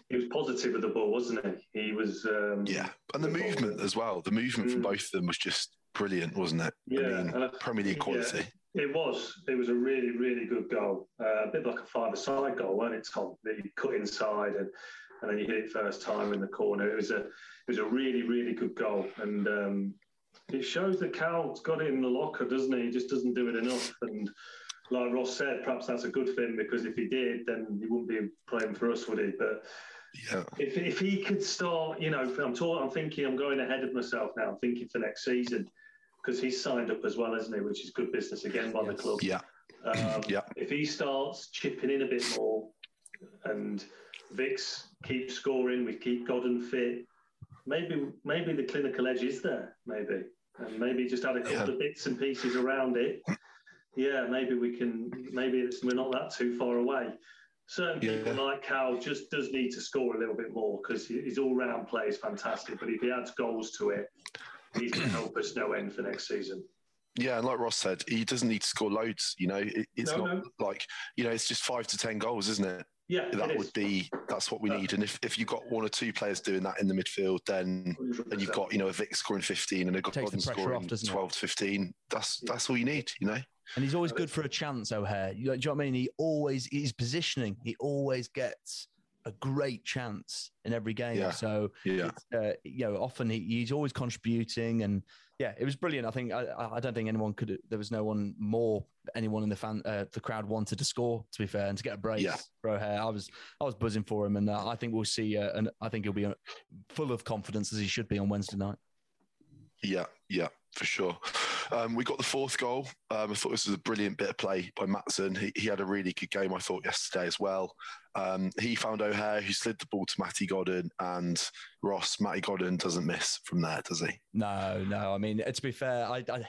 S5: he was positive with the ball, wasn't he? He was. Um,
S3: Yeah, and the
S5: ball-
S3: movement as well. The movement from
S5: Mm.
S3: both of them was just brilliant, wasn't it?
S5: Yeah,
S3: I mean,
S5: and I-
S3: Premier League
S5: yeah. It was. It was a really, really good goal. Uh, a bit like a five-a-side goal, wasn't it, Tom? That you cut inside and, and then you hit it first time in the corner. It was a it was a really, really good goal. And um, it shows that Cal's got it in the locker, doesn't he? He just doesn't do it enough. And like Ross said, perhaps that's a good thing because if he did, then he wouldn't be playing for us, would he? But
S3: yeah.
S5: if, if he could start, you know, I'm talking, I'm thinking, I'm going ahead of myself now. I'm thinking for next season because he's signed up as well, hasn't he? Which is good business again by yes. the club.
S3: Yeah.
S5: Um,
S3: yeah.
S5: If he starts chipping in a bit more, and Vix keeps scoring, we keep Godden fit. Maybe, maybe the clinical edge is there. Maybe, and maybe just add a couple yeah. of bits and pieces around it. Yeah, maybe we can. Maybe we're not that too far away. Certain yeah. people like Cal just does need to score a little bit more because his all-round play is fantastic. But if he adds goals to it, he's going to help us no end for next season.
S3: Yeah, and like Ross said, he doesn't need to score loads. You know, it, it's no, not no. like you know, it's just five to ten goals, isn't it?
S5: Yeah,
S3: that would be that's what we need. And if, if you've got one or two players doing that in the midfield, then 100%. and you've got you know a Vic scoring fifteen and a Godden scoring off, twelve it? to fifteen, that's that's all you need. You know.
S4: And he's always good for a chance, O'Hare. You do you know what I mean? He always his positioning. He always gets a great chance in every game.
S3: Yeah.
S4: So
S3: yeah,
S4: uh, you know, often he, he's always contributing, and yeah, it was brilliant. I think I, I don't think anyone could. There was no one more anyone in the fan uh, the crowd wanted to score. To be fair, and to get a brace
S3: yeah.
S4: for O'Hare, I was I was buzzing for him, and uh, I think we'll see. Uh, and I think he'll be uh, full of confidence as he should be on Wednesday night.
S3: Yeah, yeah, for sure. Um, we got the fourth goal. Um, I thought this was a brilliant bit of play by Maatsen. He, he had a really good game, I thought, yesterday as well. Um, he found O'Hare, who slid the ball to Matty Godden, and Ross. Matty Godden doesn't miss from there, does he?
S4: No, no. I mean, to be fair, I, I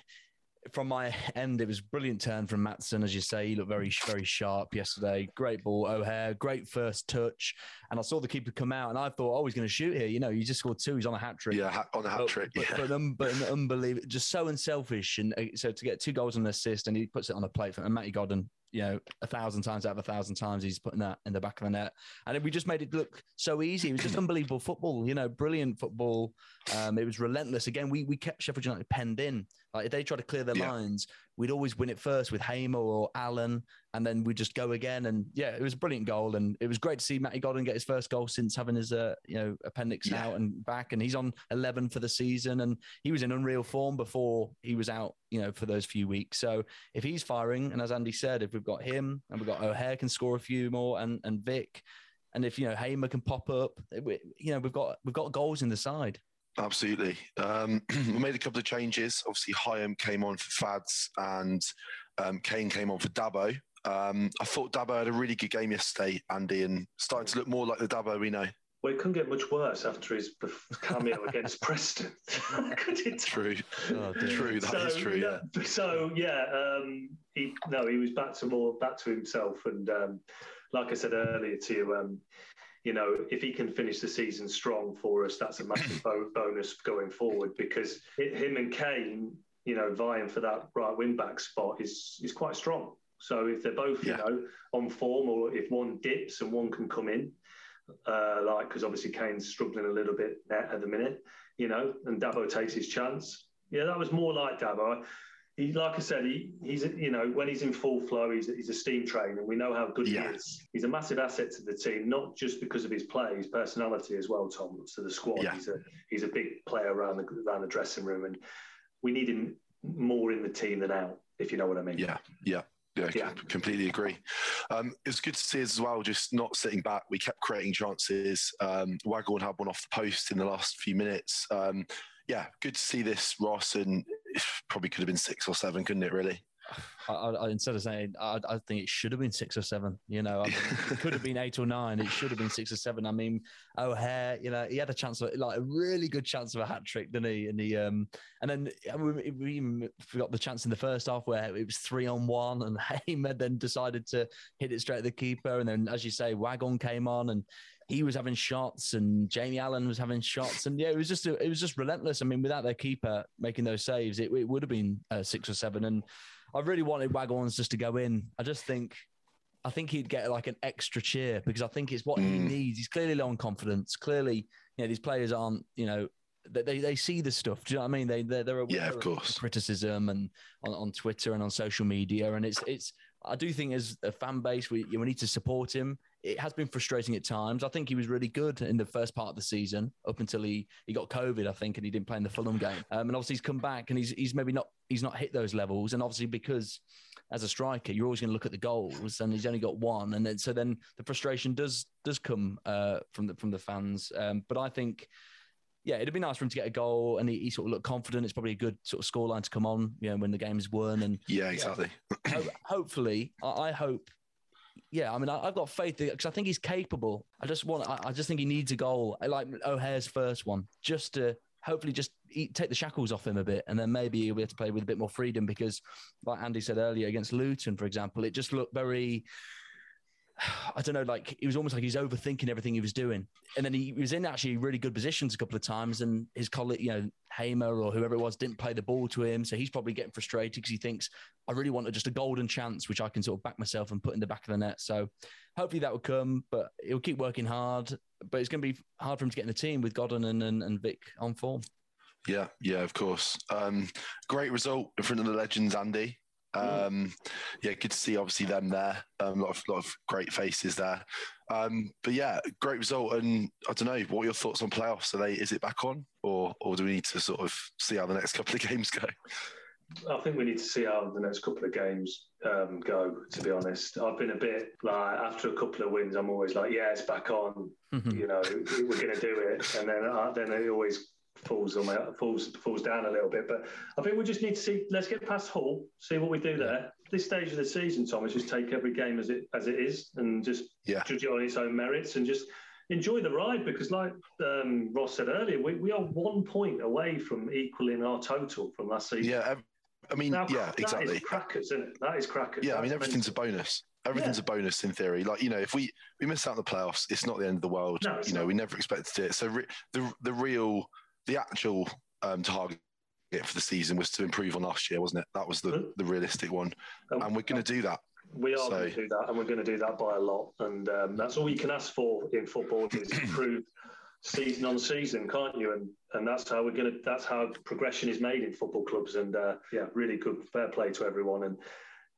S4: from my end, it was brilliant turn from Maatsen, as you say. He looked very, very sharp yesterday. Great ball, O'Hare, great first touch. And I saw the keeper come out, and I thought, oh, he's going to shoot here. You know, he just scored two. He's on a hat trick.
S3: Yeah, on a hat trick.
S4: But,
S3: yeah.
S4: but, but, um, but an unbelievable, just so unselfish. And uh, so to get two goals and an assist, and he puts it on a plate for and Matty Godden you know, a thousand times out of a thousand times, he's putting that in the back of the net. And we just made it look so easy. It was just unbelievable football, you know, brilliant football. Um, it was relentless. Again, we, we kept Sheffield United penned in. Like if they try to clear their yeah. lines, we'd always win it first with Hamer or Allen, and then we'd just go again. And yeah, it was a brilliant goal. And it was great to see Matty Godden get his first goal since having his, uh, you know, appendix yeah. out and back. And he's on 11 for the season. And he was in unreal form before he was out, you know, for those few weeks. So if he's firing, and as Andy said, if we've got him and we've got O'Hare can score a few more and, and Vic, and if, you know, Hamer can pop up, you know, we've got, we've got goals in the side.
S3: Absolutely. Um, we made a couple of changes. Obviously, Hyam came on for Fads and um, Kane came on for Dabo. Um, I thought Dabo had a really good game yesterday, Andy, and starting to look more like the Dabo we know.
S5: Well, it couldn't get much worse after his cameo against Preston.
S3: true, oh, true. That so, is true. Yeah.
S5: So yeah, um, he no, he was back to more back to himself, and um, like I said earlier to you, um, you know, if he can finish the season strong for us, that's a massive bonus going forward because it, him and Kane, you know, vying for that right wing back spot is is quite strong. So if they're both, yeah. you know, on form, or if one dips and one can come in, uh, like because obviously Kane's struggling a little bit at the minute, you know, and Dabo takes his chance. Yeah, that was more like Dabo he, like I said, he, he's you know when he's in full flow, he's, he's a steam train, and we know how good yeah. he is. He's a massive asset to the team, not just because of his play, his personality as well. Tom to the squad.
S3: Yeah.
S5: He's a he's a big player around the around the dressing room, and we need him more in the team than out. If you know what I mean.
S3: Yeah, yeah. Yeah, yeah. completely agree. Um, it was good to see us as well, just not sitting back. We kept creating chances. Um, Waghorn had one off the post in the last few minutes. Um, yeah, good to see this, Ross, and probably could have been six or seven, couldn't it? Really.
S4: I, I, instead of saying, I, I, think it should have been six or seven. You know, I mean, it could have been eight or nine. It should have been six or seven. I mean, O'Hare, you know, he had a chance of like a really good chance of a hat trick, didn't he? And he, um, and then we, we forgot the chance in the first half where it was three on one, and Hamer then decided to hit it straight at the keeper, and then, as you say, Waghorn came on, and he was having shots and Jamie Allen was having shots, and yeah, it was just a, it was just relentless. I mean, without their keeper making those saves, it, it would have been uh, six or seven. And I really wanted Waghorns just to go in. I just think. I think he'd get like an extra cheer because I think it's what mm. he needs. He's clearly low on confidence. Clearly, you know, these players aren't, you know, they, they see the stuff. Do you know what I mean? They they're, they're
S3: aware yeah, of course.
S4: criticism and on, on Twitter and on social media, and it's it's. I do think as a fan base, we we need to support him it has been frustrating at times. I think he was really good in the first part of the season up until he, he got COVID, I think, and he didn't play in the Fulham game. Um, and obviously he's come back and he's he's maybe not he's not hit those levels. And obviously because as a striker, you're always going to look at the goals, and he's only got one, and then so then the frustration does does come uh, from the from the fans. Um, but I think yeah, it'd be nice for him to get a goal and he, he sort of looked confident. It's probably a good sort of scoreline to come on, you know, when the game's won. And
S3: yeah, exactly.
S4: Hopefully, I, I, hope. Yeah, I mean, I, have got faith because I think he's capable. I just want, I, I, just think he needs a goal. Like O'Hare's first one, just to hopefully just eat, take the shackles off him a bit, and then maybe he'll be able to play with a bit more freedom. Because, like Andy said earlier, against Luton, for example, it just looked very I don't know, like it was almost like he's overthinking everything he was doing. And then he was in actually really good positions a couple of times, and his colleague, you know, Hamer or whoever it was, didn't play the ball to him. So he's probably getting frustrated because he thinks, I really wanted just a golden chance, which I can sort of back myself and put in the back of the net. So hopefully that will come, but he'll keep working hard. But it's going to be hard for him to get in the team with Godden and, and, and Vic on form.
S3: Yeah, yeah, of course. Um, great result in front of the legends, Andy. Um, yeah, good to see obviously them there. A um, lot of lot of great faces there. Um, but yeah, great result. And I don't know, what are your thoughts on playoffs? Are they is it back on, or or do we need to sort of see how the next couple of games go?
S5: I think we need to see how the next couple of games um, go. To be honest, I've been a bit like after a couple of wins, I'm always like, yeah, it's back on. Mm-hmm. You know, we're going to do it, and then uh, then it always falls on my, falls falls down a little bit. But I think we just need to see. Let's get past Hull, see what we do there. This stage of the season, Thomas, just take every game as it as it is, and just
S3: yeah.
S5: judge it on its own merits, and just enjoy the ride. Because, like um, Ross said earlier, we, we are one point away from equaling our total from last season.
S3: Yeah, I mean, now, yeah, exactly. That
S5: is crackers, isn't it? That is crackers.
S3: Yeah, I mean, everything's a bonus. Everything's yeah. a bonus in theory. Like you know, if we we miss out on the playoffs, it's not the end of the world.
S5: No,
S3: you know,
S5: not.
S3: we never expected it. So re- the the real the actual um, target for the season was to improve on last year, wasn't it? That was the, hmm. the realistic one, um, and we're going to do that.
S5: We are so. going to do that, and we're going to do that by a lot. And um, that's all you can ask for in football is improve season on season, can't you? And and that's how we're going to. That's how progression is made in football clubs. And uh, yeah, really good, fair play to everyone. And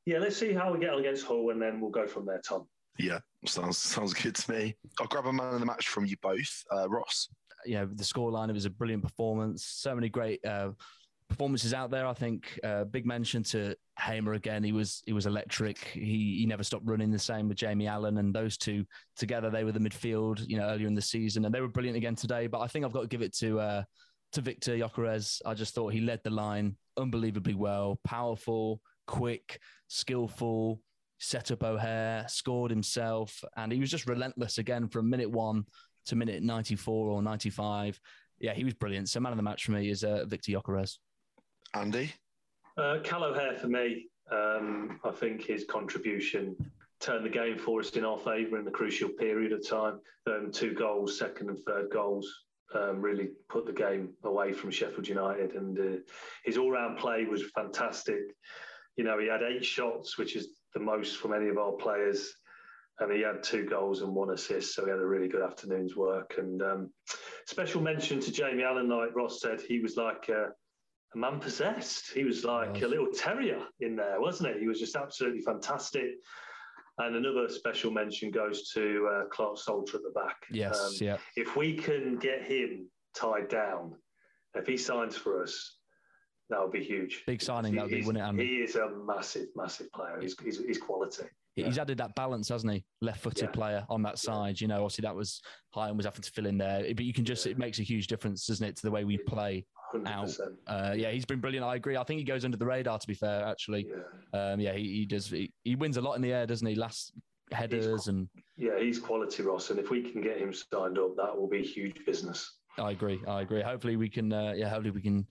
S5: yeah, let's see how we get on against Hull, and then we'll go from there, Tom.
S3: Yeah, sounds sounds good to me. I'll grab a man of the match from you both, uh, Ross
S4: you know the scoreline. It was a brilliant performance. So many great uh, performances out there. I think uh, big mention to Hamer again. He was he was electric. He he never stopped running. The same with Jamie Allen and those two together. They were the midfield. You know earlier in the season, and they were brilliant again today. But I think I've got to give it to uh, to Viktor Gyökeres. I just thought he led the line unbelievably well. Powerful, quick, skillful. Set up O'Hare, scored himself, and he was just relentless again from minute one to minute 94 or 95. Yeah, he was brilliant. So man of the match for me is uh, Viktor Gyökeres.
S3: Andy?
S5: Uh, Cal O'Hare for me. Um, I think his contribution turned the game for us in our favour in the crucial period of time. Um, two goals, second and third goals, um, really put the game away from Sheffield United. And uh, his all round play was fantastic. You know, he had eight shots, which is the most from any of our players and he had two goals and one assist, so he had a really good afternoon's work. And um, special mention to Jamie Allen, like Ross said, he was like a, a man possessed. He was like a little terrier in there, wasn't he? He was just absolutely fantastic. And another special mention goes to uh, Clarke-Salter at the back.
S4: Yes, um, yeah.
S5: If we can get him tied down, if he signs for us, that would be huge.
S4: Big signing, that would be, wouldn't it?
S5: Andy? He is a massive, massive player. He's, he's, he's quality
S4: he's added that balance, hasn't he? Left-footed yeah. player on that side. You know, obviously that was Hyam was having to fill in there, but you can just it makes a huge difference, doesn't it, to the way we play 100%. out. Uh, yeah, he's been brilliant. I agree. I think he goes under the radar. To be fair, actually, yeah, um, yeah he, he, does. He, he, wins a lot in the air, doesn't he? Last headers he's, and
S5: yeah, he's quality, Ross. And if we can get him signed up, that will be huge business.
S4: I agree. I agree. Hopefully we can. Uh, yeah, hopefully we can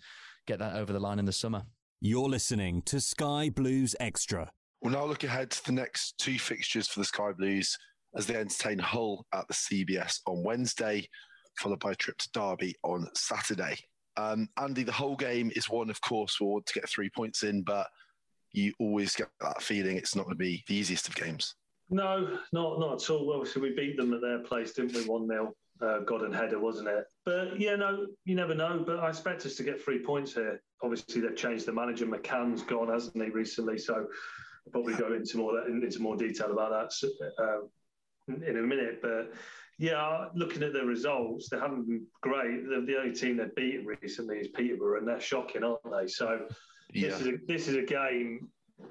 S4: get that over the line in the summer.
S2: You're listening to Sky Blues Extra.
S3: We'll now look ahead to the next two fixtures for the Sky Blues as they entertain Hull at the CBS on Wednesday, followed by a trip to Derby on Saturday. Um, Andy, the Hull game is one, of course, want to get three points in, but you always get that feeling it's not going to be the easiest of games.
S5: No, not not at all. Well, obviously, we beat them at their place, didn't we? One 0 uh, Godden header, wasn't it? But yeah, no, you never know. But I expect us to get three points here. Obviously, they've changed the manager. McCann's gone, hasn't he, recently? So probably go into more into more detail about that uh, in a minute. But yeah, looking at the results, they haven't been great. The, the only team they've beaten recently is Peterborough, and they're shocking, aren't they? So
S3: Yeah.
S5: this is a, this is a game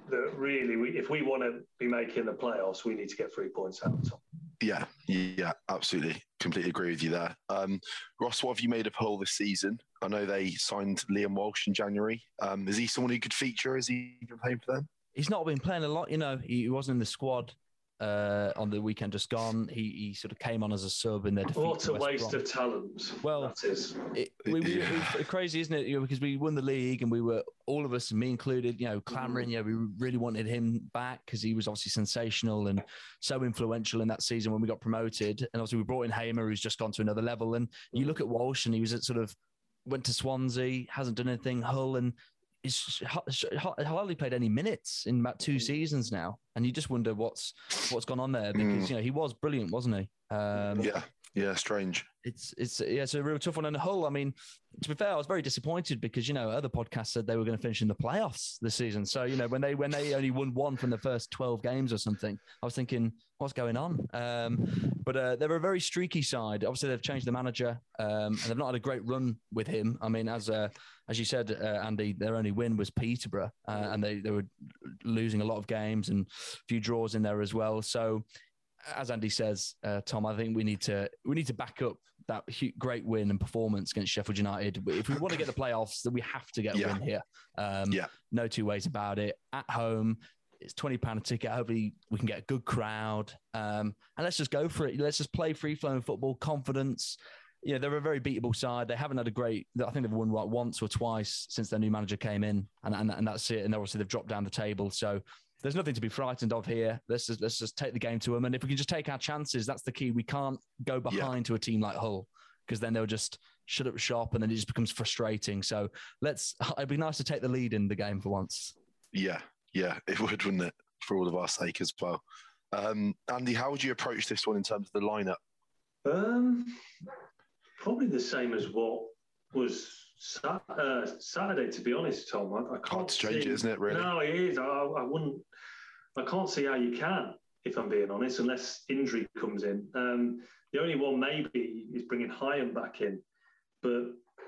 S5: that really, we, if we want to be making the playoffs, we need to get three points out of top.
S3: Yeah, yeah, absolutely. Completely agree with you there. Um, Ross, what have you made of Hull this season? I know they signed Liam Walsh in January. Um, is he someone who could feature? Has he been playing for them?
S4: He's not been playing a lot, you know. He, he wasn't in the squad uh, on the weekend just gone. He, he sort of came on as a sub in their defeat.
S5: What a waste
S4: Brom.
S5: of talent.
S4: Well,
S5: that is.
S4: It, we, we,
S3: Yeah.
S4: it's crazy, isn't it? You know, because we won the league and we were all of us, me included, you know, clamoring. You know, we really wanted him back because he was obviously sensational and so influential in that season when we got promoted. And obviously, we brought in Hamer, who's just gone to another level. And you look at Walsh, and he was at sort of went to Swansea, hasn't done anything. Hull and. He's ha- ha- hardly played any minutes in about two seasons now, and you just wonder what's what's gone on there because
S3: Mm.
S4: you know he was brilliant, wasn't he? Um,
S3: Yeah, yeah, strange.
S4: it's it's yeah, it's a real tough one. And Hull, I mean, to be fair, I was very disappointed because you know other podcasts said they were going to finish in the playoffs this season. So you know when they when they only won one from the first twelve games or something, I was thinking what's going on. Um, but uh, they're a very streaky side. Obviously, they've changed the manager and they've not had a great run with him. I mean, as uh, as you said, uh, Andy, their only win was Peterborough, uh, and they they were losing a lot of games and a few draws in there as well. So as Andy says, uh, Tom, I think we need to we need to back up that great win and performance against Sheffield United. If we want to get the playoffs, then we have to get a
S3: Yeah.
S4: win here. Um,
S3: Yeah.
S4: no two ways about it. At home, it's twenty pound a ticket. Hopefully, we can get a good crowd, um, and let's just go for it. Let's just play free flowing football, confidence. You know, they're a very beatable side. They haven't had a great. I think they've won like once or twice since their new manager came in, and and, and that's it. And obviously, they've dropped down the table. So there's nothing to be frightened of here. Let's just, let's just take the game to them. And if we can just take our chances, that's the key. We can't go behind to a team like Hull because then they'll just shut up shop and then it just becomes frustrating. So let's, it'd be nice to take the lead in the game for once.
S3: Yeah, yeah, it would, wouldn't it? For all of our sake as well. Um, Andy, how would you approach this one in terms of the lineup?
S5: Um, probably the same as what was Sa- uh, Saturday. To be honest, Tom, I, I can't
S3: Hard to change
S5: see-
S3: it, isn't it? Really?
S5: No, it is. I, I wouldn't. I can't see how you can, if I'm being honest, unless injury comes in. Um, the only one maybe is bringing Hyam back in, but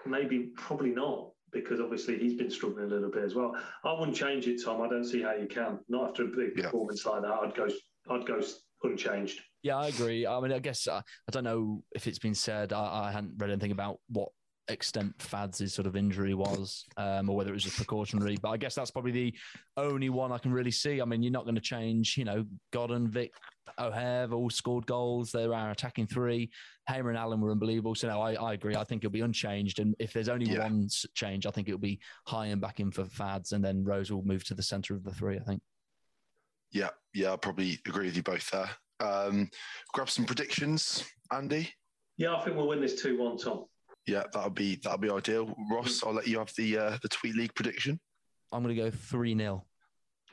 S5: maybe probably not because obviously he's been struggling a little bit as well. I wouldn't change it, Tom. I don't see how you can. Not after a big
S3: Yeah.
S5: performance like that. I'd go. I'd go unchanged.
S4: Yeah, I agree. I mean, I guess uh, I don't know if it's been said. I, I hadn't read anything about what extent Fads' sort of injury was, um, or whether it was just precautionary. But I guess that's probably the only one I can really see. I mean, you're not going to change. You know, Godden, Vic, O'Hare have all scored goals. They are attacking three. Hamer and Allen were unbelievable. So no, I, I agree. I think it'll be unchanged. And if there's only
S3: Yeah.
S4: one change, I think it'll be Hyam back in for Fads, and then Rose will move to the centre of the three. I think.
S3: Yeah, yeah, I probably agree with you both there. Um, grab some predictions, Andy.
S5: Yeah, I think we'll win this two-one, Tom.
S3: Yeah, that'll be that'll be ideal. Ross, I'll let you have the uh, the tweet league prediction.
S4: I'm going to go three 0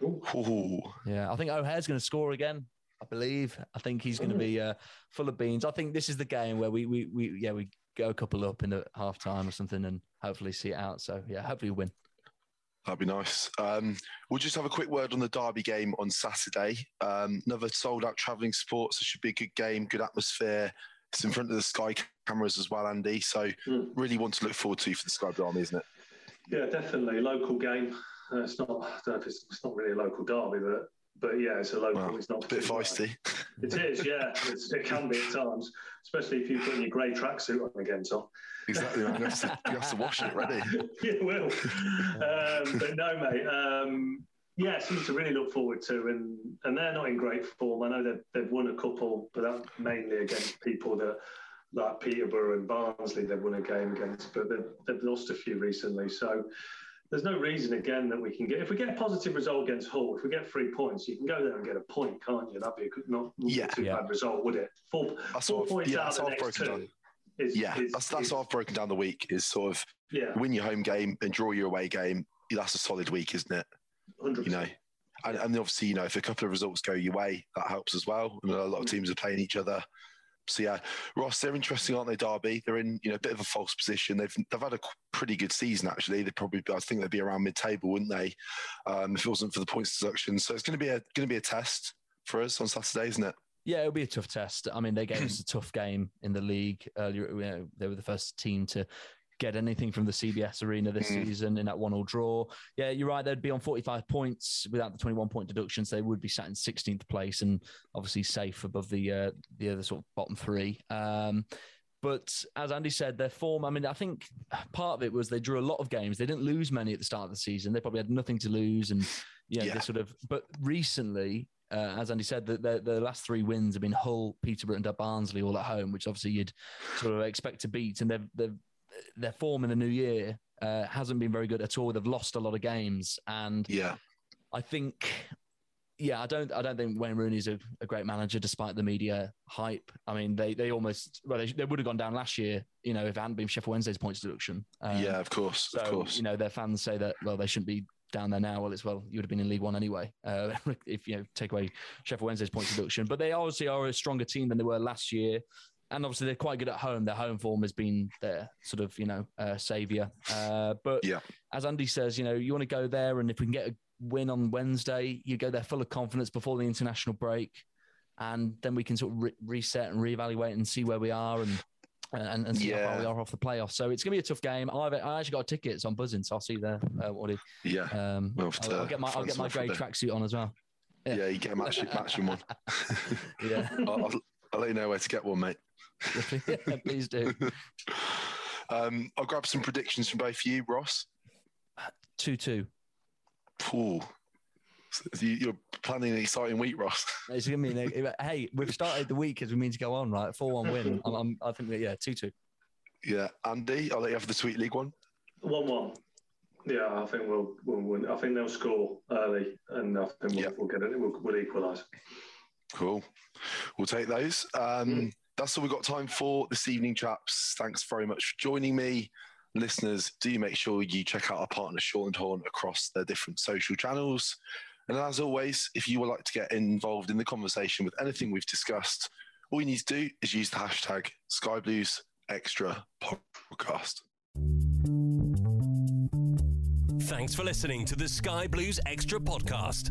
S3: Ooh,
S4: Yeah, I think O'Hare's going to score again. I believe. I think he's going to be uh, full of beans. I think this is the game where we we, we yeah we go a couple up in the half time or something and hopefully see it out. So yeah, hopefully we win.
S3: that'd be nice. Um, we'll just have a quick word on the Derby game on Saturday. Um, another sold out travelling sports. It should be a good game, good atmosphere. It's in front of the Sky cameras as well, Andy. So
S5: Mm.
S3: really want to look forward to for the Sky Army, isn't it?
S5: Yeah, definitely local game. Uh, it's not. I don't know if it's, it's not really a local derby, but but yeah, it's a local.
S3: Well,
S5: it's not
S3: a bit feisty.
S5: It is, yeah. It can be at times, especially if you put your grey tracksuit on again, Tom.
S3: exactly. man. You have, to, you have to wash it ready.
S5: you will. Um, but no, mate. Um, yeah, something to really look forward to, and and they're not in great form. I know they've they've won a couple, but that mainly against people that like Peterborough and Barnsley. They've won a game against, but they've they've lost a few recently. So. There's no reason again that we can get if we get a positive result against Hull. If we get three points, you can go there and get a point, can't you? That'd be a good, not wouldn't
S3: Yeah.
S5: too
S4: Yeah.
S5: bad result, would it? Four, four
S3: I've-
S5: points
S3: yeah,
S5: out of the next two. Is,
S3: Yeah,
S5: is-
S3: that's that's
S5: is-
S3: how I've broken down the week. Is sort of
S5: yeah,
S3: win your home game and draw your away game. That's a solid week, isn't it?
S5: hundred
S3: You know, and, and obviously, you know, if a couple of results go your way, that helps as well. And a lot of mm. teams are playing each other. So yeah, Ross, they're interesting, aren't they? Derby, they're in you know a bit of a false position. They've they've had a pretty good season actually. They probably, I think they'd be around mid-table, wouldn't they? Um, if it wasn't for the points deduction. So it's going to be a going to be a test for us on Saturday, isn't it?
S4: Yeah, it'll be a tough test. I mean, they gave us a tough game in the league earlier. You know, they were the first team to get anything from the CBS arena this
S3: Mm.
S4: season in that one all draw. Yeah, you're right. They'd be on 45 points without the 21 point deductions. They would be sat in 16th place and obviously safe above the uh, the other sort of bottom three. Um, but as Andy said, their form, I mean, I think part of it was they drew a lot of games. They didn't lose many at the start of the season. They probably had nothing to lose. And, yeah,
S3: Yeah.
S4: they sort of, but recently, uh, as Andy said, the, the, the last three wins have been Hull, Peterborough, and Barnsley all at home, which obviously you'd sort of expect to beat. And they've, they've, their form in the new year uh, hasn't been very good at all. They've lost a lot of games. And
S3: Yeah.
S4: I think, yeah, I don't, I don't think Wayne Rooney's a, a great manager, despite the media hype. I mean, they, they almost, well, they, they would have gone down last year, you know, if it hadn't been Sheffield Wednesday's points deduction. Um,
S3: yeah, of course.
S4: so
S3: of course.
S4: you know, their fans say that well, they shouldn't be down there now. Well, it's well, you would have been in League One anyway. Uh, if you know, take away Sheffield Wednesday's points deduction, but they obviously are a stronger team than they were last year. And obviously, they're quite good at home. Their home form has been their sort of, you know, uh, savior. Uh, but
S3: Yeah.
S4: as Andy says, you know, you want to go there, and if we can get a win on Wednesday, you go there full of confidence before the international break, and then we can sort of re- reset and reevaluate and see where we are and and, and see how far
S3: Yeah.
S4: we are off the playoffs. So it's going to be a tough game. I've I actually got tickets I'm buzzing. So I'll see you there, uh, Woody.
S3: yeah.
S4: Um,
S3: We'll
S4: I'll, I'll get my I'll get my grey tracksuit on as well.
S3: yeah.
S4: yeah.
S3: you get a match, matching one.
S4: Yeah,
S3: I'll, I'll, I'll let you know where to get one, mate.
S4: please do.
S3: um, I'll grab some predictions from both of you, Ross.
S4: Two two.
S3: Ooh. So you- You're planning an exciting week, Ross.
S4: It's going to be. an- Hey, we've started the week as we mean to go on, right? Four one win. I'm, I'm, I think that yeah, two two.
S3: Yeah, Andy, I'll let you have the Sweet League one.
S5: One-one. Yeah, I think we'll, we'll win. I think they'll score early, and I think we'll,
S3: Yeah.
S5: we'll get it. We'll, we'll equalise.
S3: Cool. We'll take those. Um, That's all we've got time for this evening, chaps. Thanks very much for joining me. Listeners, do make sure you check out our partner Shortland Horne across their different social channels. And as always, if you would like to get involved in the conversation with anything we've discussed, all you need to do is use the hashtag Sky Blues Extra Podcast.
S6: Thanks for listening to the Sky Blues Extra podcast.